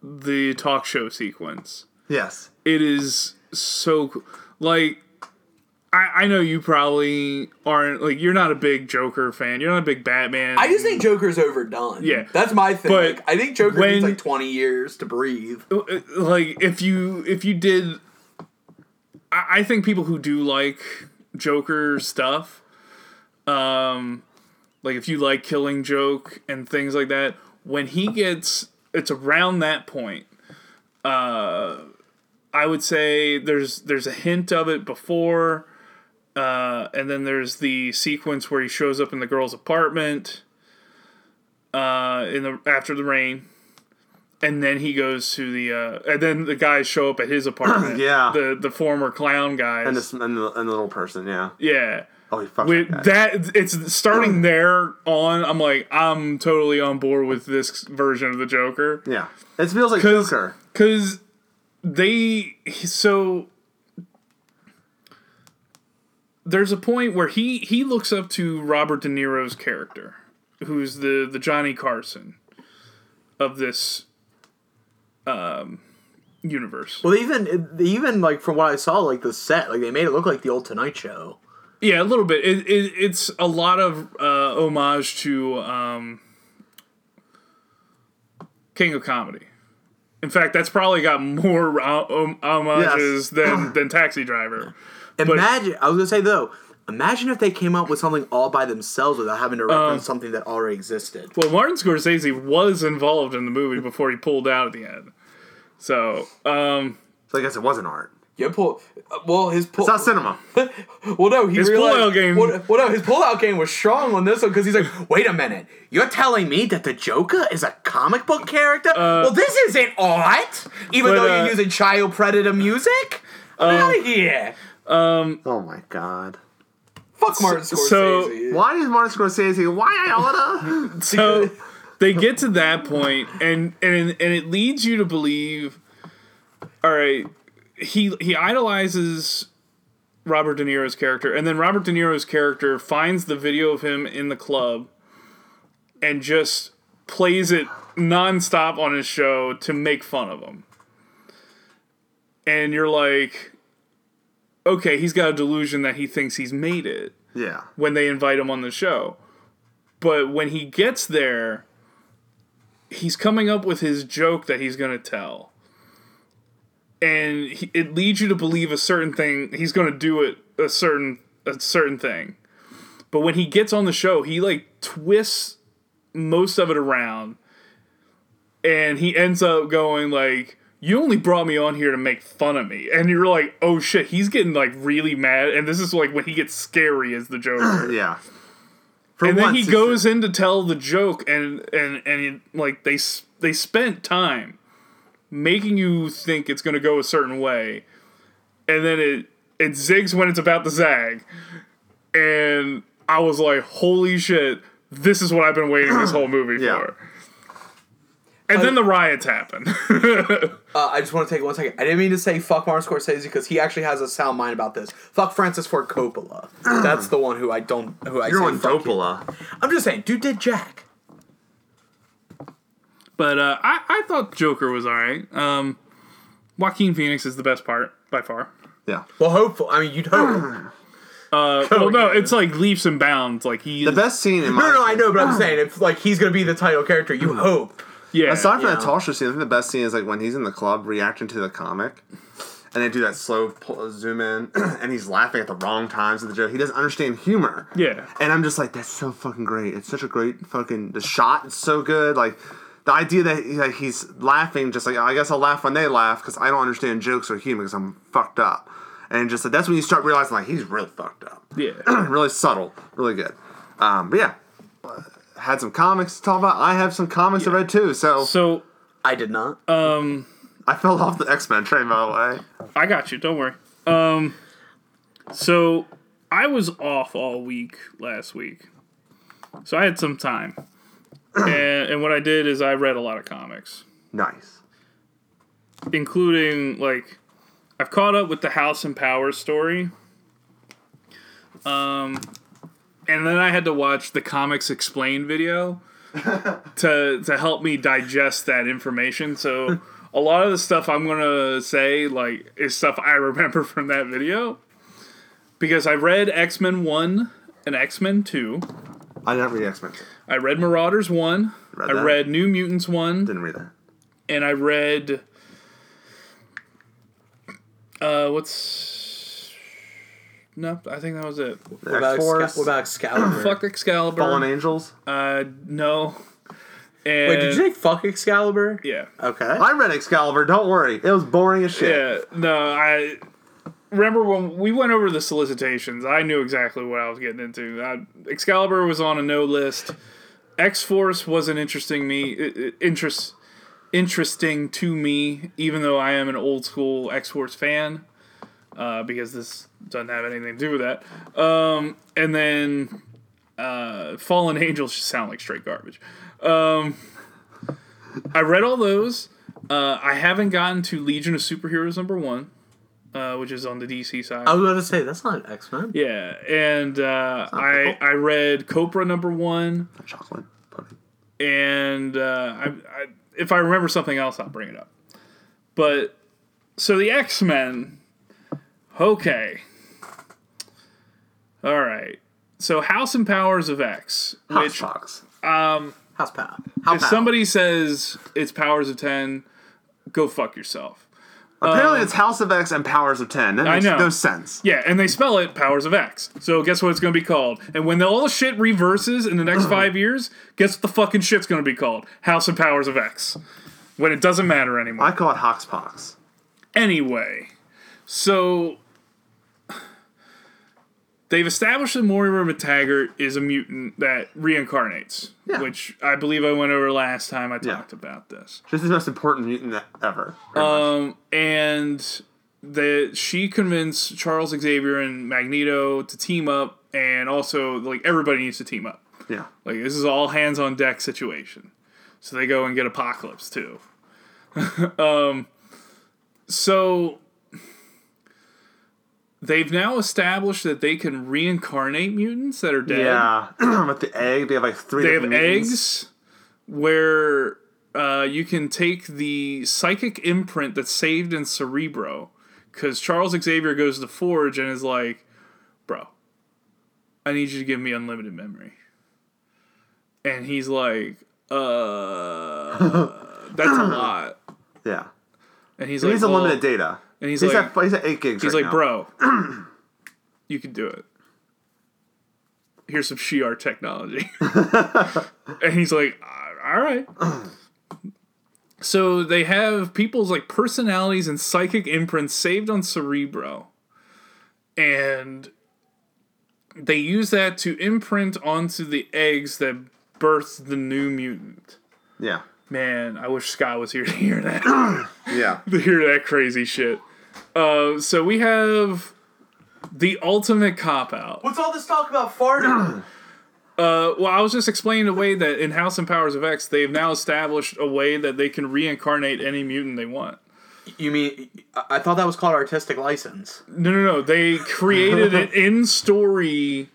the talk show sequence. Yes. It is so like. I, I know you probably aren't like you're not a big Joker fan. You're not a big Batman. I just think Joker's overdone. Yeah. that's my thing. But Like, I think Joker when- needs like twenty years to breathe. like if you if you did I, I think people who do like Joker stuff, um like if you like Killing Joke and things like that, when he gets it's around that point, uh I would say there's there's a hint of it before, uh, and then there's the sequence where he shows up in the girl's apartment, uh, in the after the rain, and then he goes to the uh, and then the guys show up at his apartment. Yeah. the the former clown guys. And, this, and, the, and the little person, yeah. yeah. Oh, he With that it's starting there on. I'm like, I'm totally on board with this version of the Joker. Yeah. It feels like Cause, Joker. Cause they so there's a point where he he looks up to Robert De Niro's character, who's the the Johnny Carson of this um universe. Well, they even even like from what I saw, like the set, like they made it look like the old Tonight Show. Yeah, a little bit. It, it it's a lot of uh, homage to um, King of Comedy. In fact, that's probably got more uh, hom- homages than than Taxi Driver. Imagine, I was gonna say though, imagine if they came up with something all by themselves without having to Uh, reference something that already existed. Well, Martin Scorsese was involved in the movie before he pulled out at the end. So, um, So I guess it wasn't art. Yeah, pull. uh, well, his pull. It's not cinema. well, no, he His realized. pullout game- Well, well, no, his pullout game was strong on this one because he's like, wait a minute, you're telling me that the Joker is a comic book character? well, this isn't art, even Uh, but, though uh, you're using child predator music. I'm out of here. Um, oh my god. Fuck Martin so- Scorsese. Why is Martin Scorsese? Why Iota? so they get to that point and and and it leads you to believe all right he he idolizes Robert De Niro's character and then Robert De Niro's character finds the video of him in the club and just plays it nonstop on his show to make fun of him and you're like okay he's got a delusion that he thinks he's made it yeah. when they invite him on the show. But when he gets there, he's coming up with his joke that he's going to tell. And he, it leads you to believe a certain thing. He's going to do it a certain a certain thing. But when he gets on the show, he like twists most of it around. And he ends up going like you only brought me on here to make fun of me. And you're like, "Oh shit, he's getting like really mad." And this is like when he gets scary as the Joker Yeah. For and then he goes in to tell the joke and and and he, like they they spent time making you think it's going to go a certain way and then it it zigs when it's about to zag and i was like holy shit this is what i've been waiting this whole movie Yeah. for and then the riots happen Uh, I just want to take one second. I didn't mean to say fuck Martin Scorsese because he actually has a sound mind about this. Fuck Francis Ford Coppola. That's the one who I don't. Who I You're say on fuck you. Dopola. I'm just saying, dude did Jack. but uh, I, I thought joker was all right um, joaquin phoenix is the best part by far Yeah. Well, hopeful. I mean, you'd hope. Uh, well, no, it's like leaps and bounds. Like he, The best scene in my No, no, I know, but I'm saying it's like he's gonna be the title character, you hope. Yeah, Aside from Yeah. that talk show scene, I think the best scene is like when he's in the club reacting to the comic, and they do that slow pull, zoom in, and he's laughing at the wrong times of the joke. He doesn't understand humor. Yeah. and I'm just like, that's so fucking great. It's such a great fucking the shot. is so good. Like the idea that he, like, he's laughing, just like I guess I'll laugh when they laugh because I don't understand jokes or humor because I'm fucked up. And just like that's when you start realizing like he's really fucked up. yeah. really subtle, really good. Um, but yeah, had some comics to talk about. I have some comics I read too, so So I did not. Um, I fell off the X Men train by the way. I got you. Don't worry. Um, so I was off all week last week, so I had some time, and, and what I did is I read a lot of comics, Nice. including like I've caught up with the House and Power story. Um, and then I had to watch the comics explained video to to help me digest that information. So a lot of the stuff I'm gonna say like is stuff I remember from that video because I read X Men one and X Men two. I didn't read X Men. I read Marauders one. Read I read New Mutants one, Didn't read that. and I read. Uh, what's? No, I think that was it. What about, X what about Excalibur? Fuck Excalibur. Fallen Angels. Uh, no. And, Wait, did you say fuck Excalibur? Yeah. Okay. I read Excalibur. Don't worry, it was boring as shit. Yeah, no, I remember when we went over the solicitations. I knew exactly what I was getting into. I, Excalibur was on a no list. X Force wasn't interesting me i- i- interest interesting to me, even though I am an old school X Force fan. Uh, because this doesn't have anything to do with that. Um, and then uh, Fallen Angels just sound like straight garbage. Um, I read all those. Uh, I haven't gotten to Legion of Superheroes number one, uh, which is on the DC side. I was going to say that's not X Men. yeah, and uh, I. I read Copra number one, Chocolate pudding. and uh, I, I, if I remember something else, I'll bring it up. But so the X Men. Okay. All right. So House and Powers of X, House which Fox. Um, House Pow. How if somebody says it's Powers of Ten, go fuck yourself. Apparently, um, it's House of X and Powers of Ten. That makes know. no sense. Yeah, and they spell it Powers of X. So guess what it's going to be called? And when all the shit reverses in the next five years, guess what the fucking shit's going to be called? House and Powers of X. When it doesn't matter anymore. I call it Hoxpox. Anyway, so they've established that Moira MacTaggert is a mutant that reincarnates, Yeah. which I believe I went over last time I Yeah. talked about this. This is the most important mutant ever. pretty much. Um, and that she convinced Charles Xavier and Magneto to team up, and also like everybody needs to team up. yeah. Like this is all hands on deck situation. So they go and get Apocalypse too. um, so they've now established that they can reincarnate mutants that are dead. Yeah. With the egg, they have like three. They have mutants. eggs where uh, you can take the psychic imprint that's saved in Cerebro. Because Charles Xavier goes to Forge and is like, bro, I need you to give me unlimited memory. And he's like, uh, that's a lot. Yeah. And he's He like, needs well- unlimited data. And he's, He's, like, at, he's at eight gigs. He's right like, now. bro, you can do it. Here's some Shi'ar technology. and he's like, all right. so they have people's like personalities and psychic imprints saved on Cerebro. And they use that to imprint onto the eggs that birth the new mutant. Yeah. Man, I wish Scott was here to hear that Yeah. to hear that crazy shit. Uh, so we have the ultimate cop out. What's all this talk about farting? Uh, well, I was just explaining the way that in House and Powers of X, they've now established a way that they can reincarnate any mutant they want. you mean I thought that was called artistic license? No, no, no. They created an in-story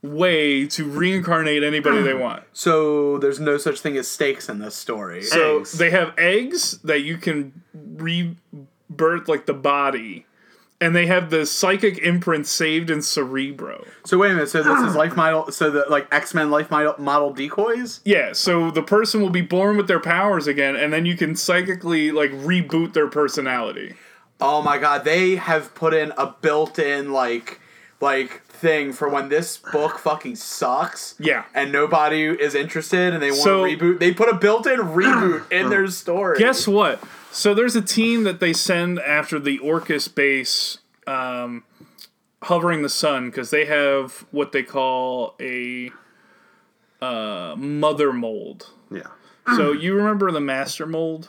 way to reincarnate anybody they want. So there's no such thing as stakes in this story. So Eggs. they have eggs that you can rebirth like the body, and they have the psychic imprint saved in Cerebro. So wait a minute. So this is life model. So the like X Men life model, model decoys. Yeah, so the person will be born with their powers again, and then you can psychically like reboot their personality. Oh my god, they have put in a built-in like like thing for when this book fucking sucks. Yeah. And nobody is interested and they want So- to reboot. They put a built-in reboot in their story. Guess what? So there's a team that they send after the Orchis base, um, hovering the sun, because they have what they call a uh, mother mold. Yeah. So you remember the master mold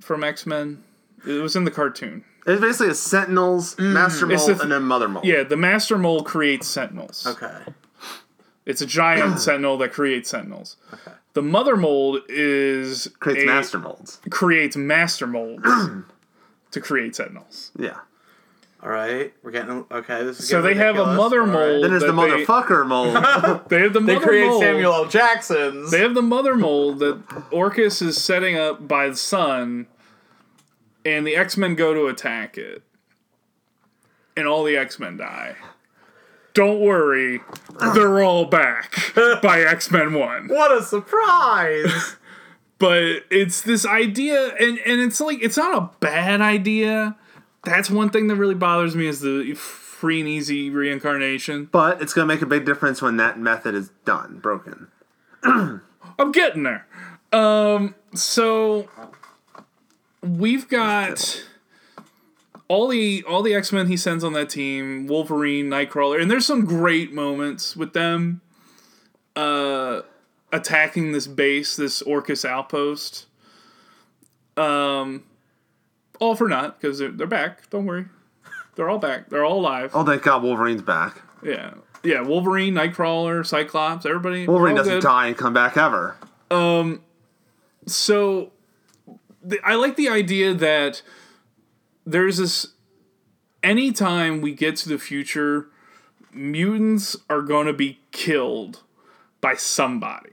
from X Men? It was in the cartoon. It's basically a Sentinels, mm, Master It's Mold, and then Mother Mold. Yeah, the master mold creates sentinels. Okay. It's a giant sentinel that creates sentinels. Okay. The mother mold is Creates a- Master Molds. creates master molds to create sentinels. Yeah. All right. We're getting okay. This is So they have a mother All right. mold. Then there's the motherfucker mold. They have the mother mold. They create mold. Samuel L. Jacksons. They have the mother mold that Orchis is setting up by the sun, and the X Men go to attack it, and all the X Men die. Don't worry, they're all back by X Men One. what a surprise! But it's this idea, and and it's like it's not a bad idea. That's one thing that really bothers me is the free and easy reincarnation. but it's going to make a big difference when that method is done, broken. I'm getting there. Um, so we've got all the all the X Men he sends on that team: Wolverine, Nightcrawler, and there's some great moments with them uh, attacking this base, this Orchis outpost. Um, all for naught because they're, they're back. Don't worry, they're all back. They're all alive. Oh, thank God Wolverine's back. Yeah, yeah. Wolverine, Nightcrawler, Cyclops, everybody. Wolverine doesn't good. die and come back ever. Um, so the, I like the idea that there's this anytime we get to the future mutants are going to be killed by somebody.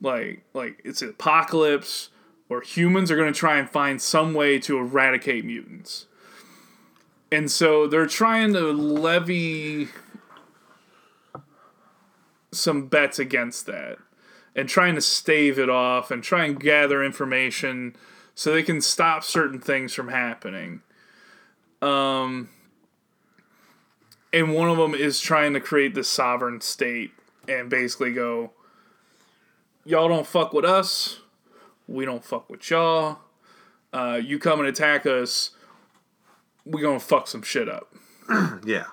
Like like it's an apocalypse or humans are going to try and find some way to eradicate mutants. And so they're trying to levy some bets against that and trying to stave it off and try and gather information so they can stop certain things from happening. Um, and one of them is trying to create this sovereign state and basically go, y'all don't fuck with us, we don't fuck with y'all. Uh, you come and attack us, we gonna fuck some shit up Yeah.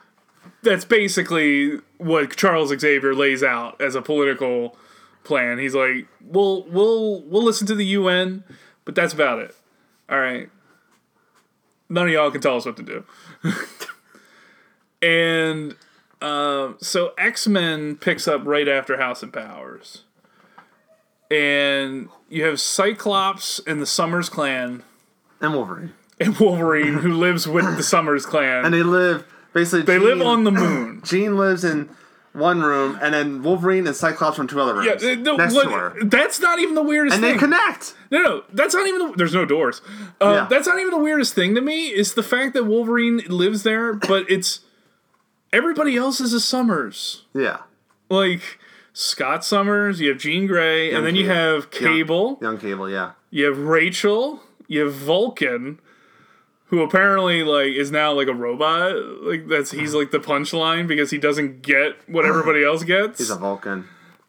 that's basically what Charles Xavier lays out as a political plan. He's like, "We'll we'll we'll listen to the UN, but that's about it. All right. None of y'all can tell us what to do." and uh, so X Men picks up right after House of Powers, and you have Cyclops and the Summers Clan And Wolverine. and Wolverine, who lives with the Summers Clan. And they live basically. they live on the moon. Jean lives in one room, and then Wolverine and Cyclops from two other rooms Yeah, no, next what- to her. that's not even the weirdest And thing. they connect. no, no, that's not even. The, there's no doors. Uh, Yeah. That's not even the weirdest thing to me. Is the fact that Wolverine lives there, but it's everybody else is a Summers. Yeah. Like Scott Summers, you have Jean Grey, and then you Cable. have Young- Cable, Young Cable, yeah. you have Rachel, you have Vulcan, who apparently like is now like a robot. Like that's he's like the punchline because he doesn't get what everybody else gets. He's a Vulcan.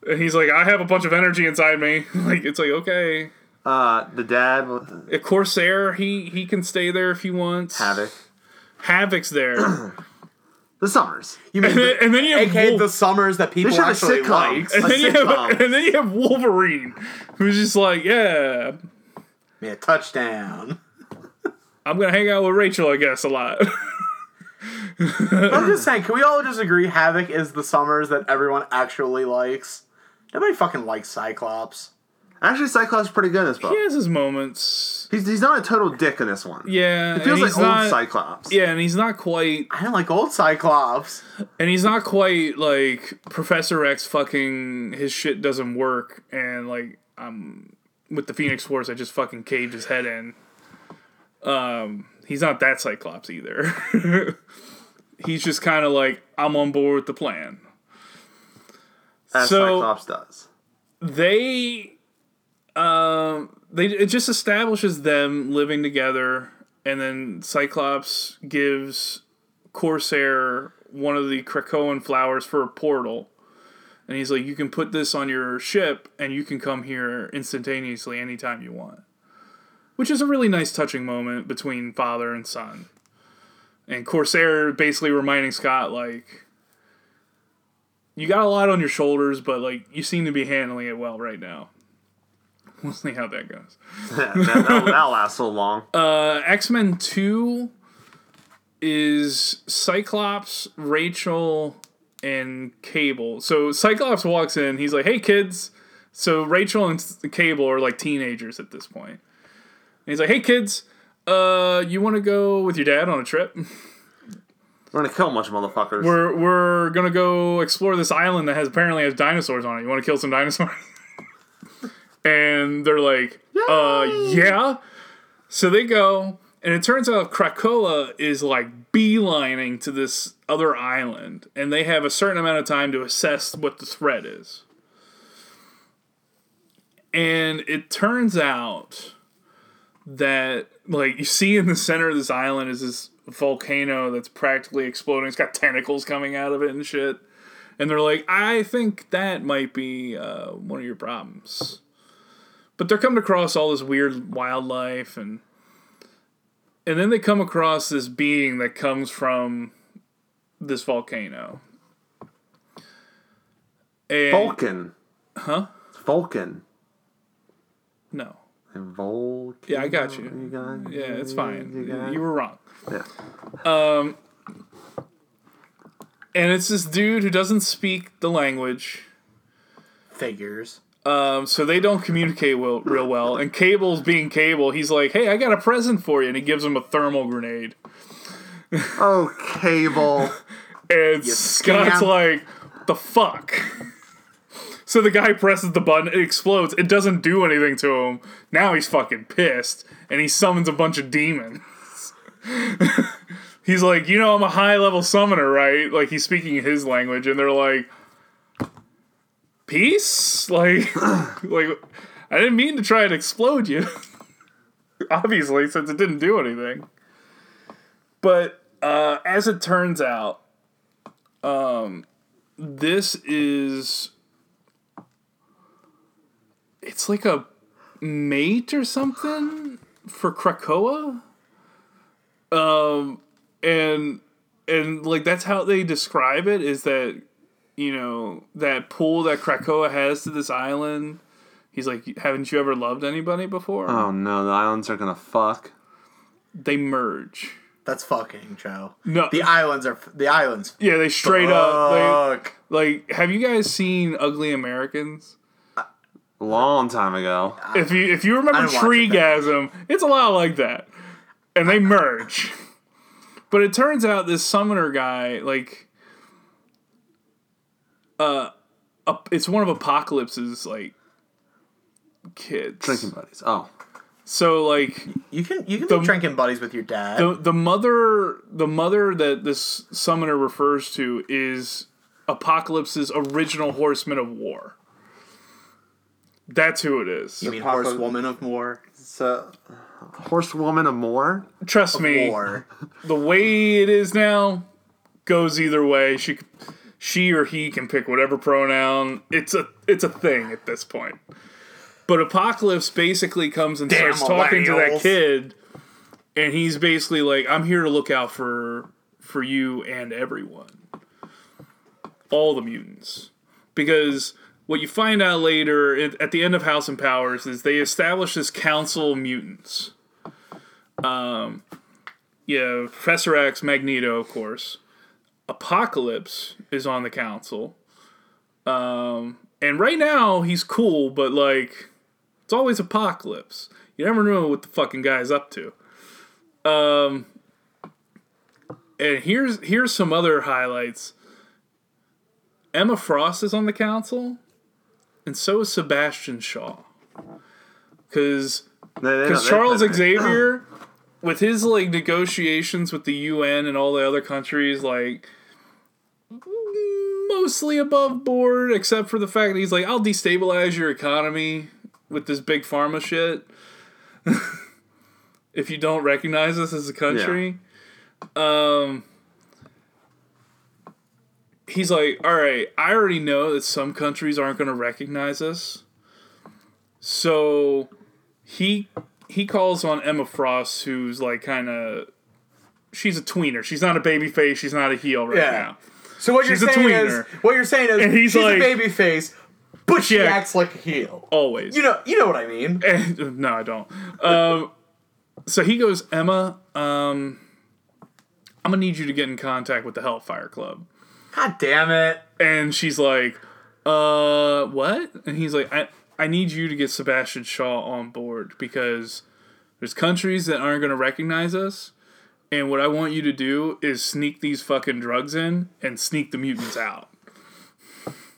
and he's like, I have a bunch of energy inside me. like it's like okay. Uh, the dad, A Corsair, he he can stay there if he wants. Havoc. Havoc's there. The Summers. You mean and, then, the, and then you have aka Wolf- the summers that people should have actually like. and then you have and then you have Wolverine, who's just like, yeah, Yeah, touchdown. I'm gonna hang out with Rachel, I guess, a lot. I'm just saying, can we all just agree Havoc is the summers that everyone actually likes? Nobody fucking likes Cyclops. Actually, Cyclops is pretty good in this book. he has his moments. He's, he's not a total dick in this one. Yeah, It feels like old not, Cyclops. Yeah, and he's not quite, I don't like old Cyclops. and he's not quite like Professor X. Fucking his shit doesn't work, and like I'm with the Phoenix Force, I just fucking caved his head in. Um, he's not that Cyclops either. he's just kind of like, I'm on board with the plan. As So- Cyclops does. They, um, they it just establishes them living together, and then Cyclops gives Corsair one of the Krakoan flowers for a portal. And he's like, you can put this on your ship, and you can come here instantaneously anytime you want. Which is a really nice, touching moment between father and son. And Corsair basically reminding Scott, like, you got a lot on your shoulders, but, like, you seem to be handling it well right now. We'll see how that goes. that, that'll, that'll last so long. Uh, X Men 2 is Cyclops, Rachel, and Cable. So Cyclops walks in, he's like, hey kids. So Rachel and Cable are like teenagers at this point. And he's like, hey kids, uh, you want to go with your dad on a trip? We're gonna kill a bunch of motherfuckers. We're, we're gonna go explore this island that has apparently has dinosaurs on it. You want to kill some dinosaurs? and they're like, uh, yeah. So they go, and it turns out Krakoa is like beelining to this other island, and they have a certain amount of time to assess what the threat is. And it turns out that, like, you see in the center of this island is this volcano that's practically exploding. It's got tentacles coming out of it and shit. And they're like, I think that might be uh, one of your problems. But they're coming across all this weird wildlife and and then they come across this being that comes from this volcano. And, Vulcan. Huh? Vulcan. No. And Vulcan. Yeah, I got you. You got, Yeah, it's fine. You got, You were wrong. yeah. Um, And it's this dude who doesn't speak the language. Figures. Um, so they don't communicate well, real well. And Cable's being Cable, he's like, "Hey, I got a present for you," and he gives him a thermal grenade. Oh, Cable. And Scott's scam. like, "The fuck." So the guy presses the button, it explodes. It doesn't do anything to him. Now he's fucking pissed, and he summons a bunch of demons. he's like, you know, I'm a high level summoner, right? Like he's speaking his language, and they're like, peace, like, like I didn't mean to try and explode you. Obviously, since it didn't do anything. But uh, as it turns out, um, this is it's like a mate or something for Krakoa. Um, and and like that's how they describe it is that you know that pull that Krakoa has to this island. He's like, haven't you ever loved anybody before? Oh no, the islands are gonna fuck. They merge. That's fucking Joe. No, The islands are the islands. yeah, they straight up. Fuck. They, like, have you guys seen Ugly Americans? Long time ago. If you if you remember didn't it Treegasm, it's a lot like that, and they merge. But it turns out this summoner guy, like, uh, up- it's one of Apocalypse's like kids. Drinking buddies. Oh. So like You can you can The- be drinking buddies with your dad. the the mother the mother that this summoner refers to is Apocalypse's original Horseman of War. That's who it is. you mean Apocalypse- horsewoman of war? So, horsewoman of more. Trust me. War. the way it is now goes either way. She she or he can pick whatever pronoun. It's a it's a thing at this point. But Apocalypse basically comes and Damn starts talking to that kid, and he's basically like, "I'm here to look out for for you and everyone, all the mutants," because what you find out later at the end of House and Powers is they establish this council of mutants yeah, Professor X, Magneto, of course. Apocalypse is on the council. Um, and right now he's cool, but like it's always Apocalypse. You never know what the fucking guy's up to. Um, and here's here's some other highlights. Emma Frost is on the council, and so is Sebastian Shaw. Because They- they because don't- Charles Xavier with his like negotiations with the UN and all the other countries, like mostly above board, except for the fact that he's like, I'll destabilize your economy with this big pharma shit. if you don't recognize us as a country. Um He's like, all right, I already know that some countries aren't going to recognize us. So he he calls on Emma Frost, who's like kind of she's a tweener. She's not a baby face. She's not a heel right Yeah. now. So what She's you're a saying tweener. is what you're saying is And he's she's like- a baby face, but she Yeah. acts like a heel. Always. You know, you know what I mean. And- no, I don't. Um, so he goes, Emma, um, I'm gonna need you to get in contact with the Hellfire Club. God damn it. And she's like, uh, what? And he's like, I, I need you to get Sebastian Shaw on board because there's countries that aren't gonna recognize us. And what I want you to do is sneak these fucking drugs in and sneak the mutants out.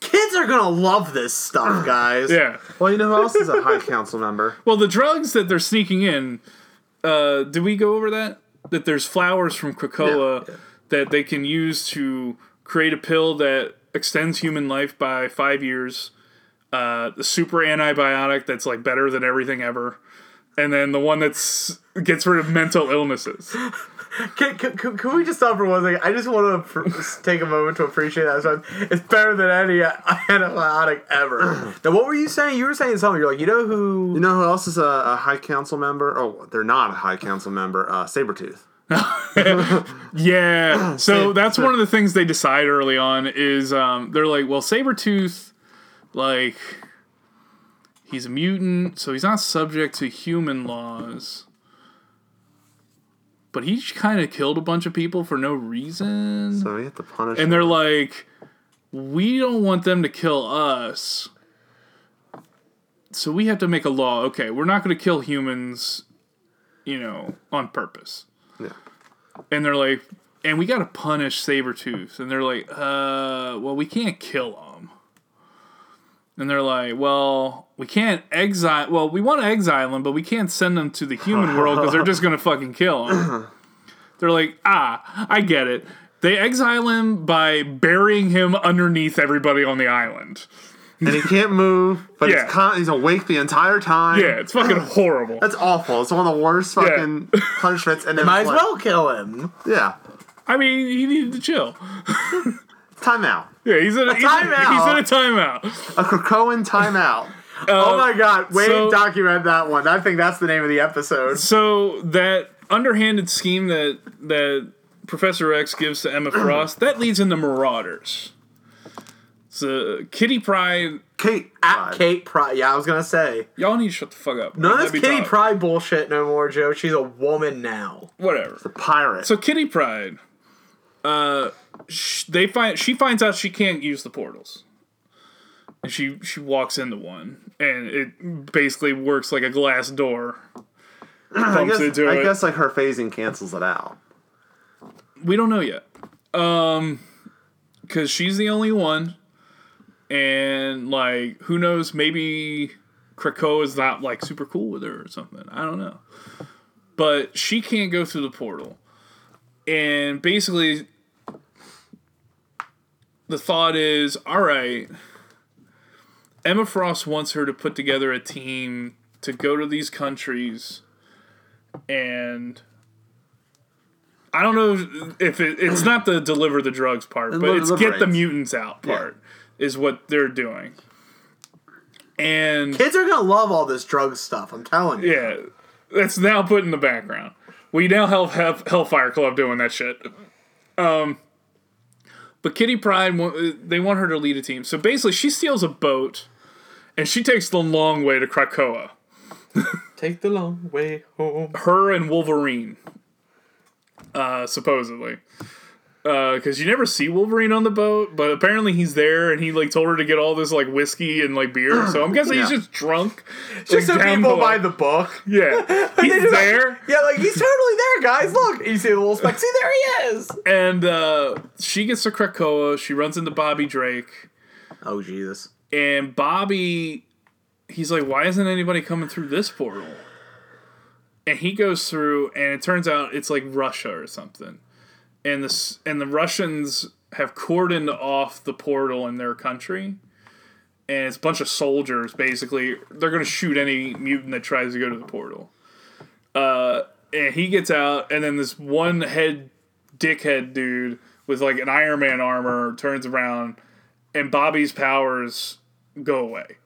Kids are gonna love this stuff, guys. Yeah. Well, you know who else is a High Council member? Well, the drugs that they're sneaking in, uh, did we go over that? That there's flowers from Krakoa Yeah. that they can use to create a pill that extends human life by five years. Uh, the super antibiotic that's like better than everything ever, and then the one that's gets rid of mental illnesses. Can, can, can can we just stop for one second? I just want to pr- take a moment to appreciate that. So It's better than any antibiotic ever. now, what were you saying? You were saying something. You're like, you know who? You know who else is a, a High Council member? Oh, they're not a High Council member. Uh, Sabretooth. Yeah. So that's one of the things they decide early on is um, they're like, well, Sabretooth, like, he's a mutant, so he's not subject to human laws. But he kind of killed a bunch of people for no reason. So we have to punish and him. they're like, we don't want them to kill us. So we have to make a law. Okay, we're not going to kill humans, you know, on purpose. And they're like, and we got to punish Sabretooth. And they're like, uh, well, we can't kill him. And they're like, well, we can't exile. Well, we want to exile him, but we can't send them to the human world because they're just going to fucking kill him. they're like, ah, I get it. They exile him by burying him underneath everybody on the island. And he can't move, but Yeah. he's, con- he's awake the entire time. Yeah, it's fucking horrible. That's awful. It's one of the worst fucking punishments. And then Might as like- well kill him. Yeah. I mean, he needed to chill. Timeout. Yeah, he's in a, he's, in- timeout. he's in a timeout. A Krakoan timeout. oh my um, god! Wait, so- document that one. I think that's the name of the episode. So that underhanded scheme that that Professor X gives to Emma Frost that leads into Marauders. So Kitty Pryde, Kate. At died. Kate Pryde. Yeah, I was gonna say y'all need to shut the fuck up. none of this Kitty talk. Pride bullshit no more, Joe. She's a woman now. Whatever. The pirate. So Kitty Pryde, uh, sh- they find she finds out she can't use the portals, and she she walks into one, and it basically works like a glass door. I Bumps guess, into I it. guess like her phasing cancels it out. We don't know yet. Um cuz she's the only one and like who knows maybe Krakoa is not like super cool with her or something. I don't know. But she can't go through the portal. And basically the thought is, all right, Emma Frost wants her to put together a team to go to these countries and I don't know if it, it's not the deliver the drugs part, but it's get the mutants out part is what they're doing. And Kids are gonna love all this drug stuff. I'm telling you. yeah, that's now put in the background. We now have, have Hellfire Club doing that shit. Um, but Kitty Pryde, they want her to lead a team. So basically, she steals a boat, and she takes the long way to Krakoa. Take the long way home. Her and Wolverine, uh, supposedly. Because you never see Wolverine on the boat, but apparently he's there, and he like told her to get all this like whiskey and like beer. So I'm guessing he's just drunk. Just like, so down people below. buy the book. Yeah, he's do, like- there. Yeah, like he's totally there, guys. Look, you see the little speck. See, there he is. And uh, she gets to Krakoa. She runs into Bobby Drake. Oh Jesus. And Bobby, he's like, why isn't anybody coming through this portal? and he goes through, and it turns out it's like Russia or something, and this and the Russians have cordoned off the portal in their country, and it's a bunch of soldiers. Basically, they're gonna shoot any mutant that tries to go to the portal. Uh, and he gets out, and then this one head dickhead dude with like an Iron Man armor turns around, and Bobby's powers go away.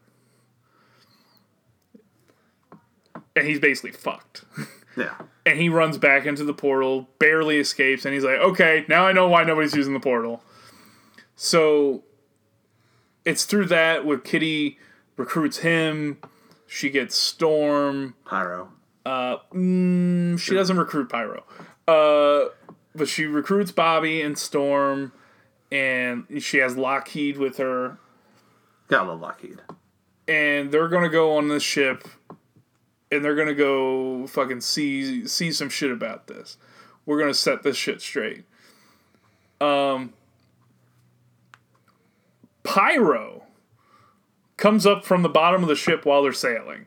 And he's basically fucked. Yeah. And he runs back into the portal, barely escapes, and he's like, okay, now I know why nobody's using the portal. So it's through that where Kitty recruits him. She gets Storm. Pyro. Mm, she doesn't recruit Pyro. Uh, but she recruits Bobby and Storm, and she has Lockheed with her, Got a little Lockheed. and they're gonna go on this ship, and they're gonna go fucking see see some shit about this. We're gonna set this shit straight. Um, Pyro comes up from the bottom of the ship while they're sailing,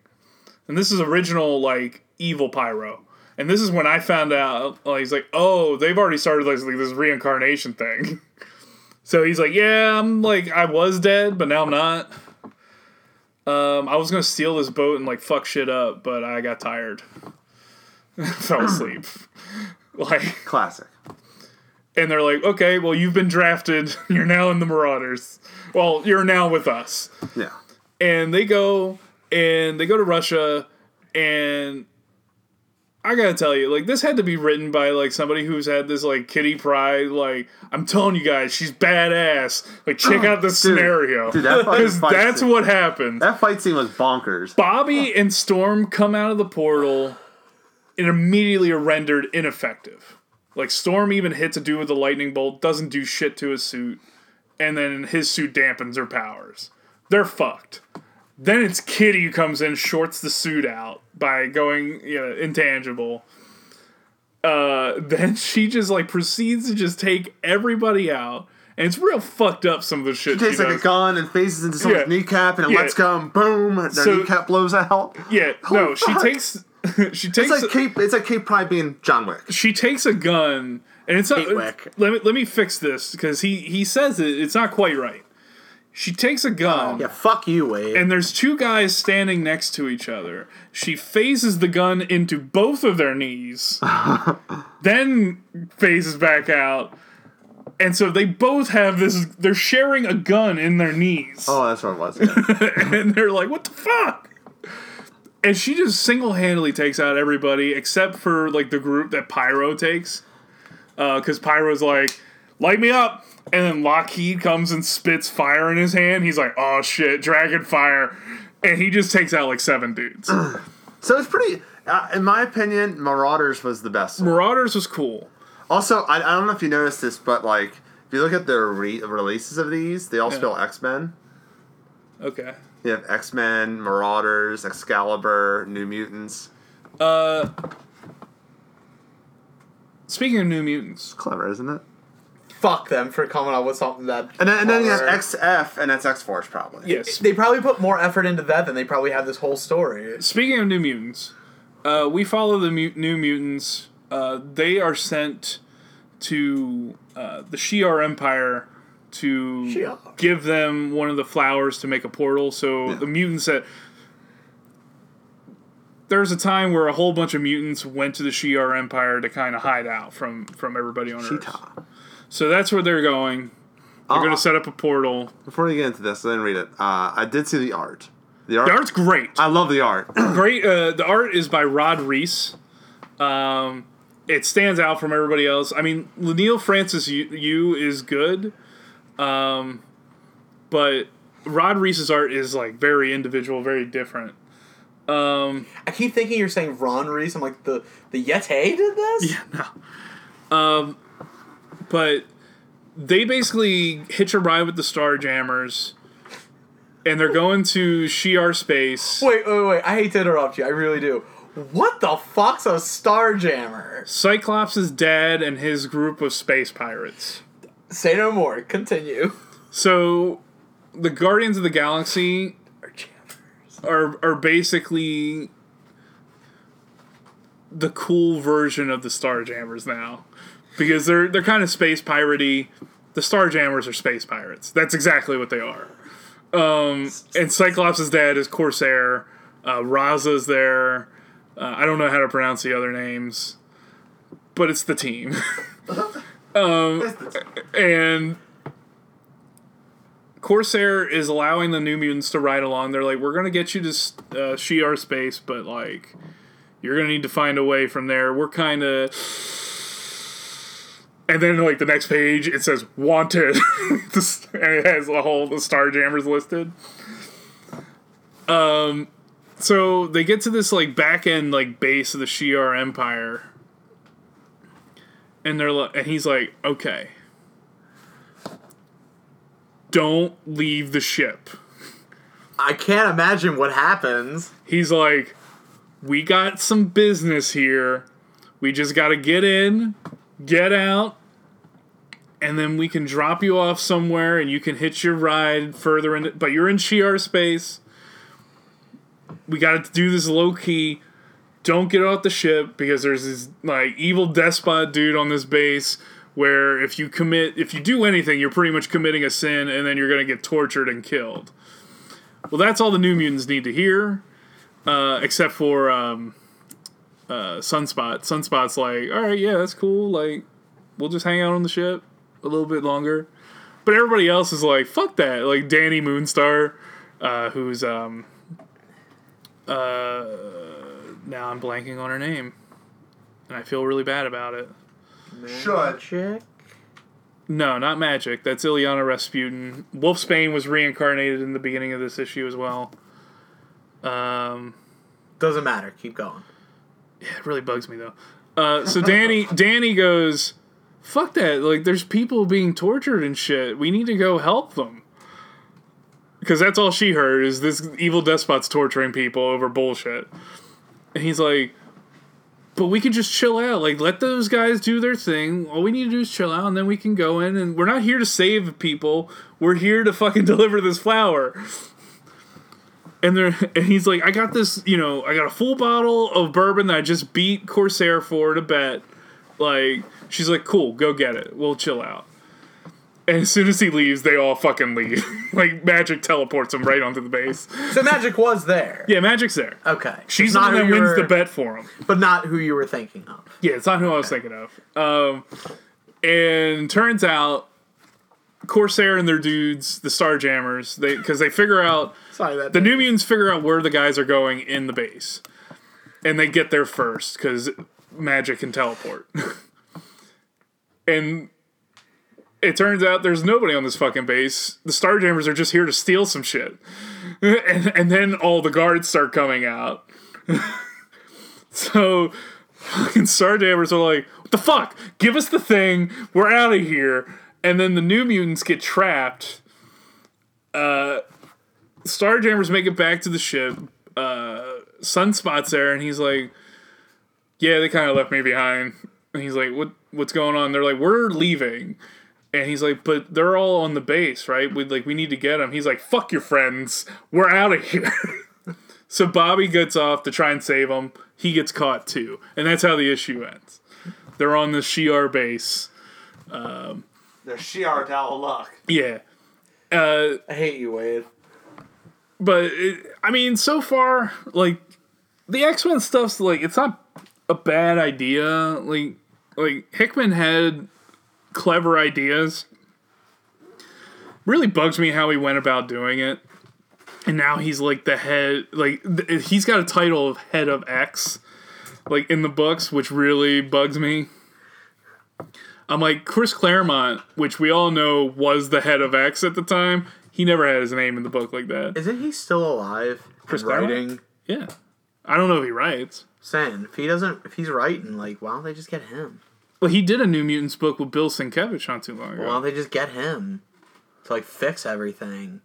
and this is original like evil Pyro. And this is when I found out. Like, he's like, "Oh, they've already started like, this reincarnation thing." so he's like, "Yeah, I'm like I was dead, but now I'm not." Um, I was gonna steal this boat and like fuck shit up, but I got tired. Fell asleep. like, Classic. and they're like, "Okay, well, you've been drafted. You're now in the Marauders. Well, you're now with us." Yeah. and they go and they go to Russia and I gotta tell you, like this had to be written by like somebody who's had this like Kitty Pryde, like I'm telling you guys, she's badass. Like check oh, out the Dude. scenario. Dude, that Because that's scene- what happened. That fight scene was bonkers. Bobby and Storm come out of the portal and immediately are rendered ineffective. Like Storm even hits a dude with a lightning bolt, doesn't do shit to his suit, and then his suit dampens her powers. They're fucked. Then it's Kitty who comes in, shorts the suit out by going you know, intangible. Uh, then she just like proceeds to just take everybody out, and it's real fucked up. Some of the shit He takes she like does. a gun and faces into someone's Yeah. kneecap and it Yeah. lets go and boom, their So- kneecap blows out. Yeah, no, she takes she takes It's like Cape it's like Kate Pryde being John Wick. she takes a gun and it's not Hate Wick. let me let me fix this because he he says it it's not quite right she takes a gun Yeah, fuck you, Wade. and there's two guys standing next to each other she phases the gun into both of their knees then phases back out and so they both have this they're sharing a gun in their knees Oh, that's what it was. Yeah. and they're like, "What the fuck?" And she just single-handedly takes out everybody except for like the group that Pyro takes, uh, because Pyro's like, "Light me up!" And then Lockheed comes and spits fire in his hand. He's like, "Oh shit, dragon fire!" And he just takes out like seven dudes. so it's pretty. Uh, in my opinion, Marauders was the best. one. Marauders was cool. Also, I, I don't know if you noticed this, but like if you look at the re- releases of these, they all Yeah. spell X Men. Okay. You have X Men, Marauders, Excalibur, New Mutants. Uh, speaking of New Mutants, Clever, isn't it? Fuck them for coming up with something that. And then, and then you have. XF, and that's X Force probably. yes. They probably put more effort into that than they probably have this whole story. Speaking of New Mutants, uh, we follow the mu- New Mutants. Uh, they are sent to uh, the Shi'ar Empire to Shi'ar. give them one of the flowers to make a portal. So the mutants that there's a time where a whole bunch of mutants went to the Shi'ar Empire to kind of hide out from from everybody on Earth. Cheetah. So that's where they're going. They're Uh, going to set up a portal. Before you get into this, I didn't read it. Uh, I did see the art. The art. The art's great. I love the art. great. Uh, the art is by Rod Reis. Um, it stands out from everybody else. I mean, Leinil Francis Yu is good, um, but Rod Reis's art is like very individual, very different. I keep thinking you're saying Ron Reese. I'm like the the Yeti did this. But they basically hitch a ride with the Starjammers, and they're going to Shi'ar space. Wait, wait, wait! I hate to interrupt you. I really do. What the fuck's a Starjammer? Cyclops' is dead, and his group of space pirates. Say no more. Continue. So, the Guardians of the Galaxy Starjammers. are are basically the cool version of the Starjammers now because they're they're kind of space piratey. The Starjammers are space pirates. That's exactly what they are. Um, and Cyclops' dad is Corsair. Uh, Raza's there. Uh, I don't know how to pronounce the other names, but it's the team. um, and Corsair is allowing the New Mutants to ride along. They're like, "We're gonna get you to uh, Shi'ar space, but like, you're gonna need to find a way from there. We're kind of." And then, like the next page, it says "Wanted," and it has a whole the Starjammers listed. Um, so they get to this like back end like base of the Shi'ar Empire, and they're like, and he's like, "Okay, don't leave the ship." I can't imagine what happens. He's like, "We got some business here. We just got to get in, get out, and then we can drop you off somewhere, and you can hitch your ride further in. But you're in Shi'ar space. We got to do this low key. Don't get off the ship because there's this like evil despot dude on this base." Where if you commit, if you do anything, you're pretty much committing a sin, and then you're gonna get tortured and killed. Well, that's all the New Mutants need to hear, uh, except for um, uh, Sunspot. Sunspot's like, all right, yeah, that's cool. Like, we'll just hang out on the ship a little bit longer. But everybody else is like, fuck that. Like Dani Moonstar, uh, who's um, uh, now I'm blanking on her name, and I feel really bad about it. Should. Chick. No, not magic. That's Illyana Rasputin. Wolfsbane was reincarnated in the beginning of this issue as well. Um, Doesn't matter. Keep going. It really bugs me though. Uh, so Dani, Dani goes, "Fuck that! Like, there's people being tortured and shit. We need to go help them." Because that's all she heard is this evil despot's torturing people over bullshit. And he's like, "But we can just chill out. Like, let those guys do their thing. All we need to do is chill out, and then we can go in. And we're not here to save people. We're here to fucking deliver this flower." And they're and he's like, I got this, you know, I got a full bottle of bourbon that I just beat Corsair for to bet. Like, she's like, cool, go get it. We'll chill out. And as soon as he leaves, they all fucking leave. like magic teleports him right onto the base. So magic was there. Yeah, magic's there. Okay. She's It's the one who you wins were- the bet for him. but not who you were thinking of. Yeah, it's not who I was thinking of. Um, and turns out Corsair and their dudes, the Starjammers, they because they figure out Sorry that the New Mutants figure out where the guys are going in the base, and they get there first because magic can teleport. and it turns out there's nobody on this fucking base. The Starjammers are just here to steal some shit, and and then all the guards start coming out. so fucking Starjammers are like, "What the fuck? Give us the thing. We're out of here." And then the New Mutants get trapped. Uh, Starjammers make it back to the ship. Uh, Sunspot's there, and he's like, "Yeah, they kind of left me behind." And he's like, "What? What's going on?" They're like, "We're leaving," and he's like, "But they're all on the base, right? We like we need to get them." He's like, "Fuck your friends. We're out of here." so Bobby gets off to try and save them. He gets caught too, and that's how the issue ends. They're on the Shi'ar base. They're Shi'ar Dal luck. Yeah. Uh, I hate you, Wade. But it, I mean, so far, like the X Men stuff's like it's not a bad idea. Like, like Hickman had clever ideas. Really bugs me how he went about doing it, and now he's like the head. Like th- he's got a title of head of X, like in the books, which really bugs me. I'm like Chris Claremont, which we all know was the head of X at the time. He never had his name in the book like that. Isn't he still alive? Chris writing. Yeah. I don't know if he writes. Saying if he doesn't, if he's writing, like why don't they just get him? Well, he did a New Mutants book with Bill Sienkiewicz not too long ago. Why don't they just get him to like fix everything?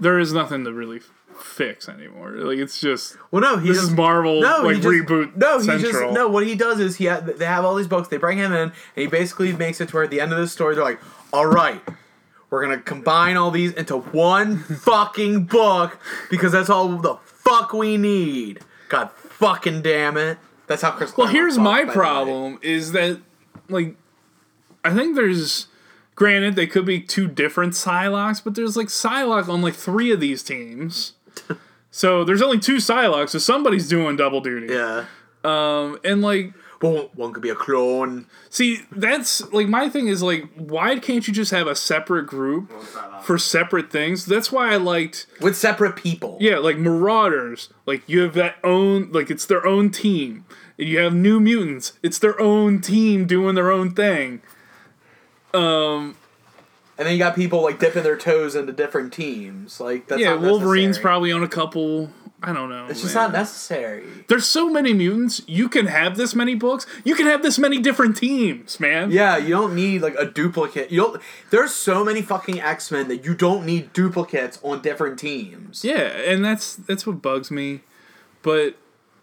there is nothing to really fix anymore. Like it's just Well, no, he this just, is Marvel no, like he just, reboot No, he central. just no. What he does is he ha- they have all these books. They bring him in, and he basically makes it to where at the end of the story they're like, "All right, we're gonna combine all these into one fucking book because that's all the fuck we need." God fucking damn it, That's how Chris. Well, Claremont here's my by the way. problem is that like I think there's granted they could be two different Psylockes, but there's like Psylocke on like three of these teams. so there's only two Psylockes, so somebody's doing double duty. Yeah. Um and like Well, one could be a clone. see that's like my thing is like why can't you just have a separate group for separate things? That's why I liked with separate people. Yeah, like Marauders, like you have that own, like it's their own team. And you have New Mutants, it's their own team doing their own thing. Um, And then you got people like dipping their toes into different teams. Like that's yeah, not Wolverine's necessary. probably on a couple. I don't know. It's just man. not necessary. There's so many mutants. You can have this many books. You can have this many different teams, man. Yeah, you don't need like a duplicate. You don't. There's so many fucking X Men that you don't need duplicates on different teams. Yeah, and that's that's what bugs me. But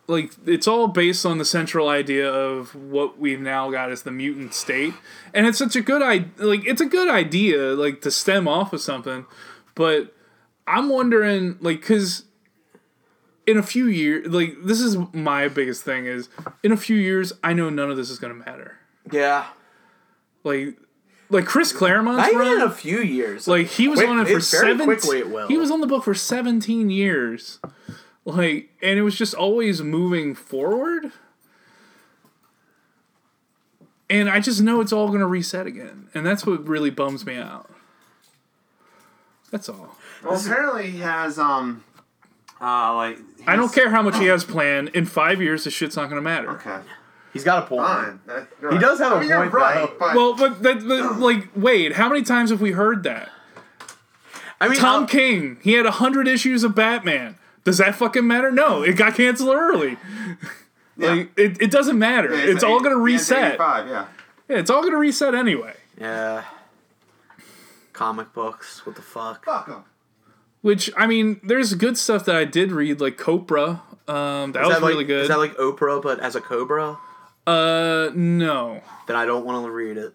like it's all based on the central idea of what we've now got as the mutant state. And it's such a good idea like it's a good idea like to stem off of something. But I'm wondering like cuz in a few years like this is my biggest thing is in a few years I know none of this is going to matter. Yeah, Like like Chris Claremont's not even run in a few years. like he was Quick- on it for it's very seven. quickly it will. He was on the book for seventeen years, like, and it was just always moving forward. And I just know it's all going to reset again, and that's what really bums me out. That's all. Well, apparently he has um, uh, like I don't care how much he has planned. In five years, this shit's not going to matter. Okay, He's got a point. fine. That- you're He right. does have I a mean, you're point, right, though. but Well, but that, but, like, Wade, how many times have we heard that? I mean, Tom uh, King, he had hundred issues of Batman. Does that fucking matter? No, it got canceled early. Like it, it doesn't matter. Yeah, it's all gonna reset. 85, yeah. Yeah, it's all gonna reset anyway. Yeah. Comic books. What the fuck? Fuck him. Which I mean, there's good stuff that I did read, like Copra. Um, that Is was like, really good. Is that like Oprah but as a cobra? uh, no, Then I don't want to read it.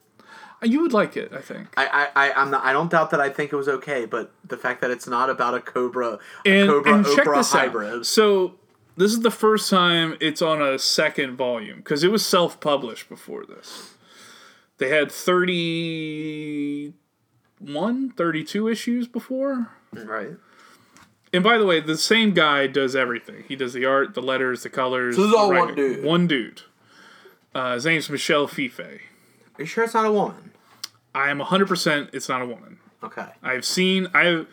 you would like it. I think. I, I, I, I'm not, I don't doubt that I think it was okay, but the fact that it's not about a cobra, a And, cobra and check Oprah this hybrid. out. So this is the first time it's on a second volume because it was self-published before this. They had 31, 32 issues before. Right. And by the way, the same guy does everything. He does the art, the letters, the colors. So this is all the one dude? One dude. Uh, his name's Michel Fiffe. Are you sure it's not a woman? I am 100% it's not a woman. Okay. I've seen, I've,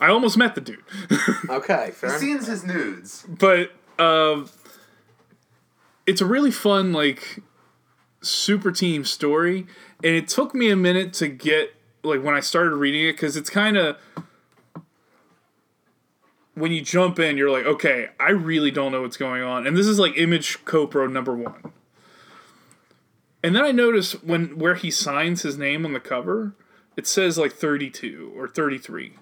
I almost met the dude. Okay. Fair He enough. sees his nudes. but um, it's a really fun like super team story and it took me a minute to get like when i started reading it because it's kind of when you jump in you're like okay i really don't know what's going on and this is like image Copra number one and then i notice when where he signs his name on the cover it says like 32 or 33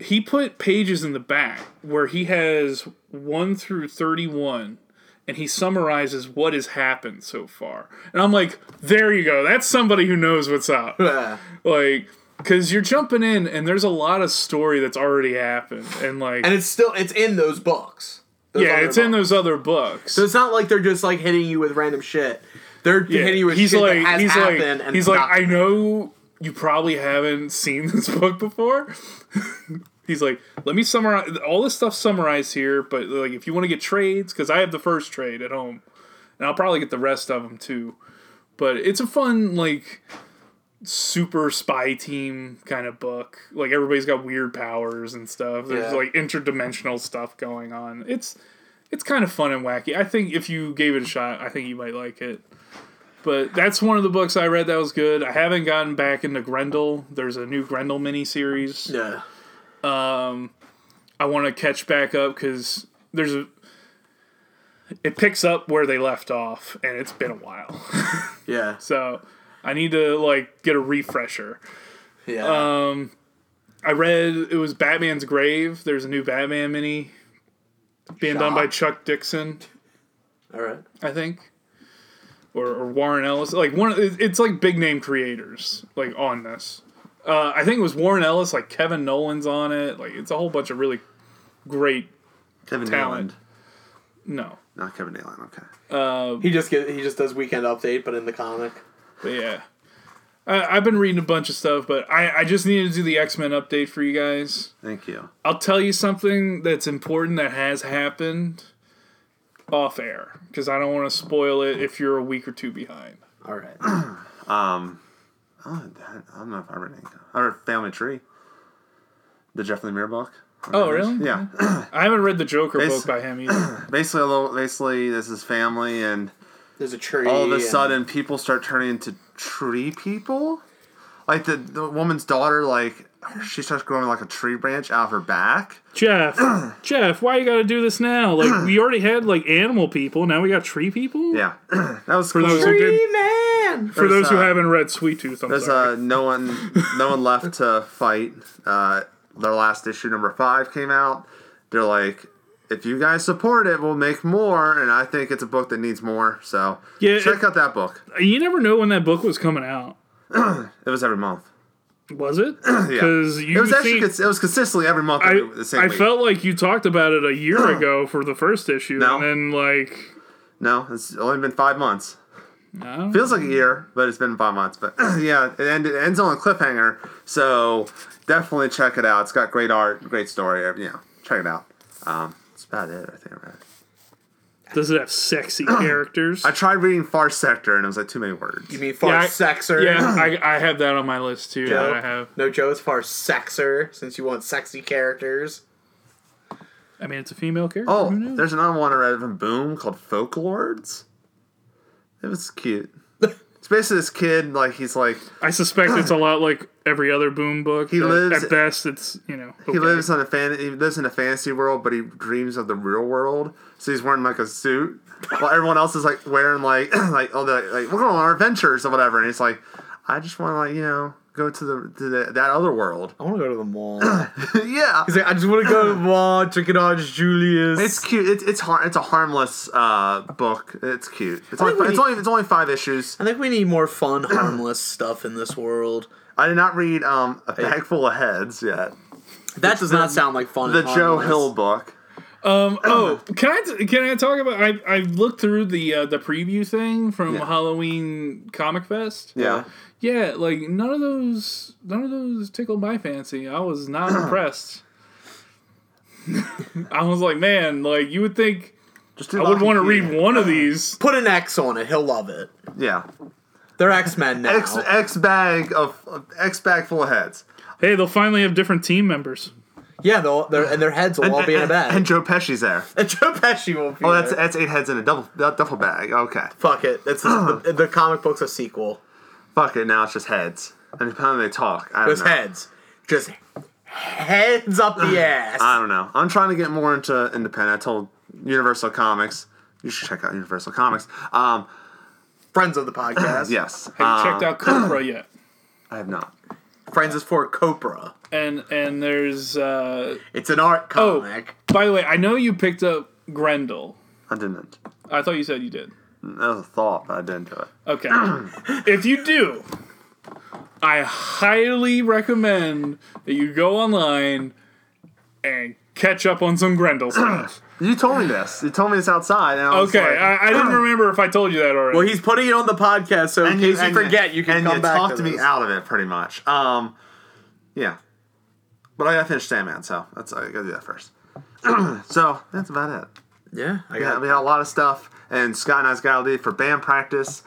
he put pages in the back where he has 1 through 31 and he summarizes what has happened so far. And I'm like, there you go. That's somebody who knows what's up. Like cuz you're jumping in and there's a lot of story that's already happened and like And it's still it's in those books. Those yeah, it's in those other books. So it's not like they're just like hitting you with random shit. They're yeah, hitting you with he's shit like that has he's happened. like and he's like I know you probably haven't seen this book before. he's like, let me summarize all this stuff summarized here, but like if you want to get trades, because I have the first trade at home, and I'll probably get the rest of them too. But it's a fun like super spy team kind of book. Like everybody's got weird powers and stuff. There's Yeah. like interdimensional stuff going on. It's it's kind of fun and wacky. I think if you gave it a shot, I think you might like it. But that's one of the books I read that was good. I haven't gotten back into Grendel. There's a new Grendel miniseries. yeah. Um, I want to catch back up because there's a. It picks up where they left off, and it's been a while. Yeah. so I need to like get a refresher. Yeah. Um, I read it was Batman's Grave. There's a new Batman mini being done by Chuck Dixon. All right. I think, or, or Warren Ellis. Like one, it's like big name creators like on this. Uh, I think it was Warren Ellis, like Kevin Nowlan's on it. Like it's a whole bunch of really great Kevin talent. No, Not Kevin Nealon. Okay. Uh, He just get he just does weekend update, but in the comic. But yeah. I, I've been reading a bunch of stuff, but I, I just needed to do the X Men update for you guys. Thank you. I'll tell you something that's important that has happened off air because I don't want to spoil it if you're a week or two behind. All right. Um, oh, that- I don't know if I read anything. I read Family Tree. The Jeff Lemire book. Oh, really? Yeah. I haven't read the Joker It's- book by him either. basically, a little, basically, this is family, and There's a tree. all of a and- sudden, people start turning into tree people. Like the the woman's daughter, like she starts growing like a tree branch out of her back. Jeff, Jeff, why you got to do this now? Like we already had like animal people, now we got tree people. Yeah, that was For cool. those who did, Tree man. for There's, those who uh, haven't read Sweet Tooth, I'm There's sorry. uh, no one, no one left to fight. Uh, their last issue, number five, came out. They're like, if you guys support it, we'll make more. And I think it's a book that needs more. So Yeah, check it- out that book. you never know when that book was coming out. It was every month. Was it? Because you It was actually cons- it was consistently every month. I, the same I felt like you talked about it a year ago for the first issue, No. and then like no, it's only been five months. no. Feels like a year, but it's been five months. But yeah, it, ended, it ends on a cliffhanger. So definitely check it out. It's got great art, great story. You know, check it out. Um, about it. I think I read. Does it have sexy characters? I tried reading Far Sector and it was like too many words. You mean far Yeah, I- sexer? yeah, I, I have that on my list too. Joe? I have. No, Joe, it's far sexer since you want sexy characters. I mean, it's a female character. Oh, there's another one I read from Boom called Folklords. It was cute. It's basically this kid, like he's like I suspect it's a lot like every other Boom book. He lives- at best. It's you know he lives on a fan he lives in a fantasy world, but he dreams of the real world. So he's wearing like a suit, while everyone else is like wearing like like oh the like we're going on our adventures or whatever. And he's like, I just want to like you know go to the to the, that other world. I want to go to the mall. yeah, He's like, I just want to go to the mall, check it out, Julius. It's cute. It's it's har- It's a harmless uh, book. It's cute. It's only, think we it's only it's only five issues. I think we need more fun, harmless stuff in this world. I did not read um, a bag full of heads yet. That does not sound like fun. The and Joe. Hill book. Um. Oh, can I t- can I talk about? I I looked through the uh, the preview thing from Yeah. Halloween Comic Fest. Yeah. Yeah, like none of those none of those tickled my fancy. I was not impressed. I was like, man, like you would think Just I would want to read one of these. Put an X on it. He'll love it. Yeah. They're X Men now. X X bag of of- X bag full of heads. Hey, they'll finally have different team members. yeah, they'll, they're, and their heads will all be in a bag. and Joe Pesci's there. And Joe Pesci will be Oh, that's there. that's eight heads in a double duffel bag. Okay. Fuck it. It's the, the comic book's a sequel. Fuck it. Now it's just heads. And apparently they talk. I don't Just know. heads. Just heads up the ass. I don't know. I'm trying to get more into independent. I told Universal Comics. You should check out Universal Comics. Um, Friends of the podcast. yes. Have you Um, checked out Cobra yet? I have not. Friends is for Copra. And and there's uh It's an art oh comic. by the way, I know you picked up Grendel. I didn't. I thought you said you did. That was a thought, but I didn't do it. Okay. if you do, I highly recommend that you go online and catch up on some Grendel stuff. You told me this. You told me this outside. And I was Okay, like- I, I didn't remember if I told you that already. Well, he's putting it on the podcast, so in and case you and forget, you can and come you back talked to, me this. out of it pretty much. Um, yeah, but I gotta finish Sandman, so that's I gotta do that first. so that's about it. Yeah, I Yeah, got we had a lot of stuff, and Scott and I's to for band practice.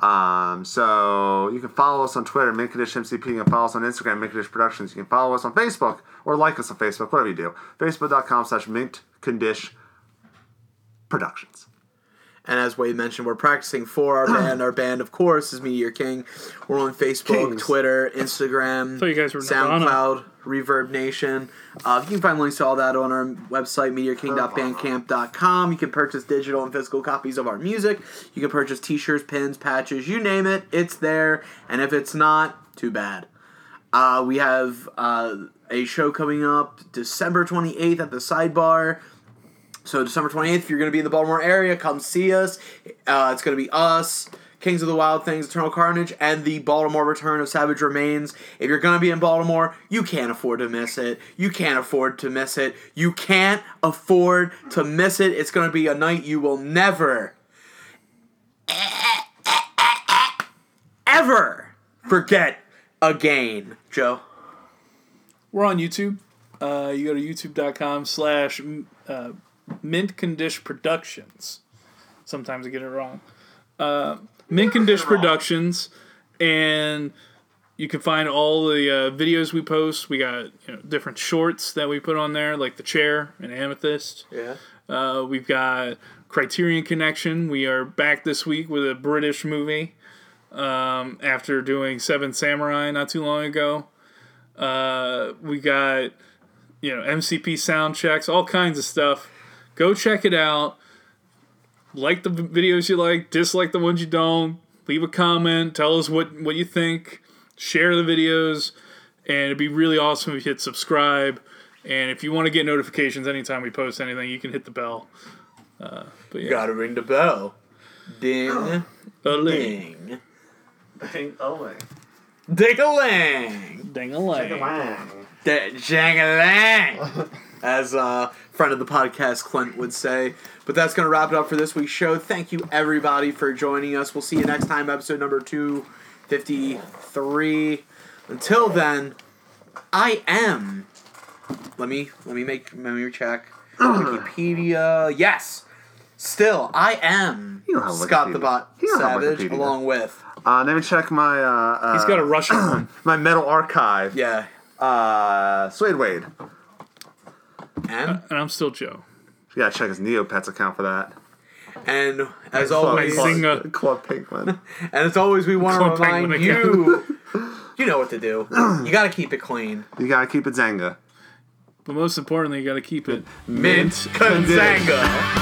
Um, so you can follow us on Twitter, Condition MCP. You can follow us on Instagram, Condition Productions. You can follow us on Facebook or like us on Facebook, whatever you do. Facebook.com slash Mint Condition Productions. And as Wade mentioned, we're practicing for our band. Our band, of course, is Meteor King. We're on Facebook, Kings. Twitter, Instagram, thought you guys were Nirvana. SoundCloud, Reverb Nation. Uh, you can find links to all that on our website, meteorking.bandcamp.com. You can purchase digital and physical copies of our music. You can purchase t-shirts, pins, patches, you name it. It's there. And if it's not, too bad. Uh, we have uh, a show coming up December 28th at the Sidebar. So December 28th, if you're going to be in the Baltimore area, come see us. Uh, it's going to be us, Kings of the Wild Things, Eternal Carnage, and the Baltimore return of Savage Remains. If you're gonna be in Baltimore, you can't afford to miss it. You can't afford to miss it. You can't afford to miss it. It's gonna be a night you will never, ever forget again. Joe. We're on YouTube. Uh, you go to youtube.com slash uh, Mint Condish Productions. Sometimes I get it wrong. Uh, Mint Condish Productions. And you can find all the uh, videos we post. We got you know different shorts that we put on there, like The Chair and Amethyst. Yeah. Uh, we've got Criterion Connection. We are back this week with a British movie um, after doing Seven Samurai not too long ago. Uh, we got you know MCP sound checks, all kinds of stuff. Go check it out. Like the videos you like, dislike the ones you don't. Leave a comment. Tell us what what you think. Share the videos, and it'd be really awesome if you hit subscribe. And if you want to get notifications anytime we post anything, you can hit the bell. Uh, but yeah, Gotta ring the bell. Ding. a ling, Ding. Oh my. Ding a ling. ding a ling. Jang-a-lang, as a friend of the podcast Clint would say. But that's going to wrap it up for this week's show. Thank you, everybody, for joining us. We'll see you next time, episode number 253. Until then, I am. Let me let me make let me check. Wikipedia. Yes. Still, I am You don't Scott the Bot You don't Savage, along with Uh, let me check my uh, uh He's got a Russian one. my metal archive. yeah, Uh, Suede Wade. And uh, And I'm still Joe. You gotta check his Neopets account for that. and as Club, always, Club- Zynga. Club, Club Pinkman. And as always, we want to remind you, you know what to do. You got to keep it clean. you gotta keep it Zanga. But most importantly, you got to keep it Mint Conzanga.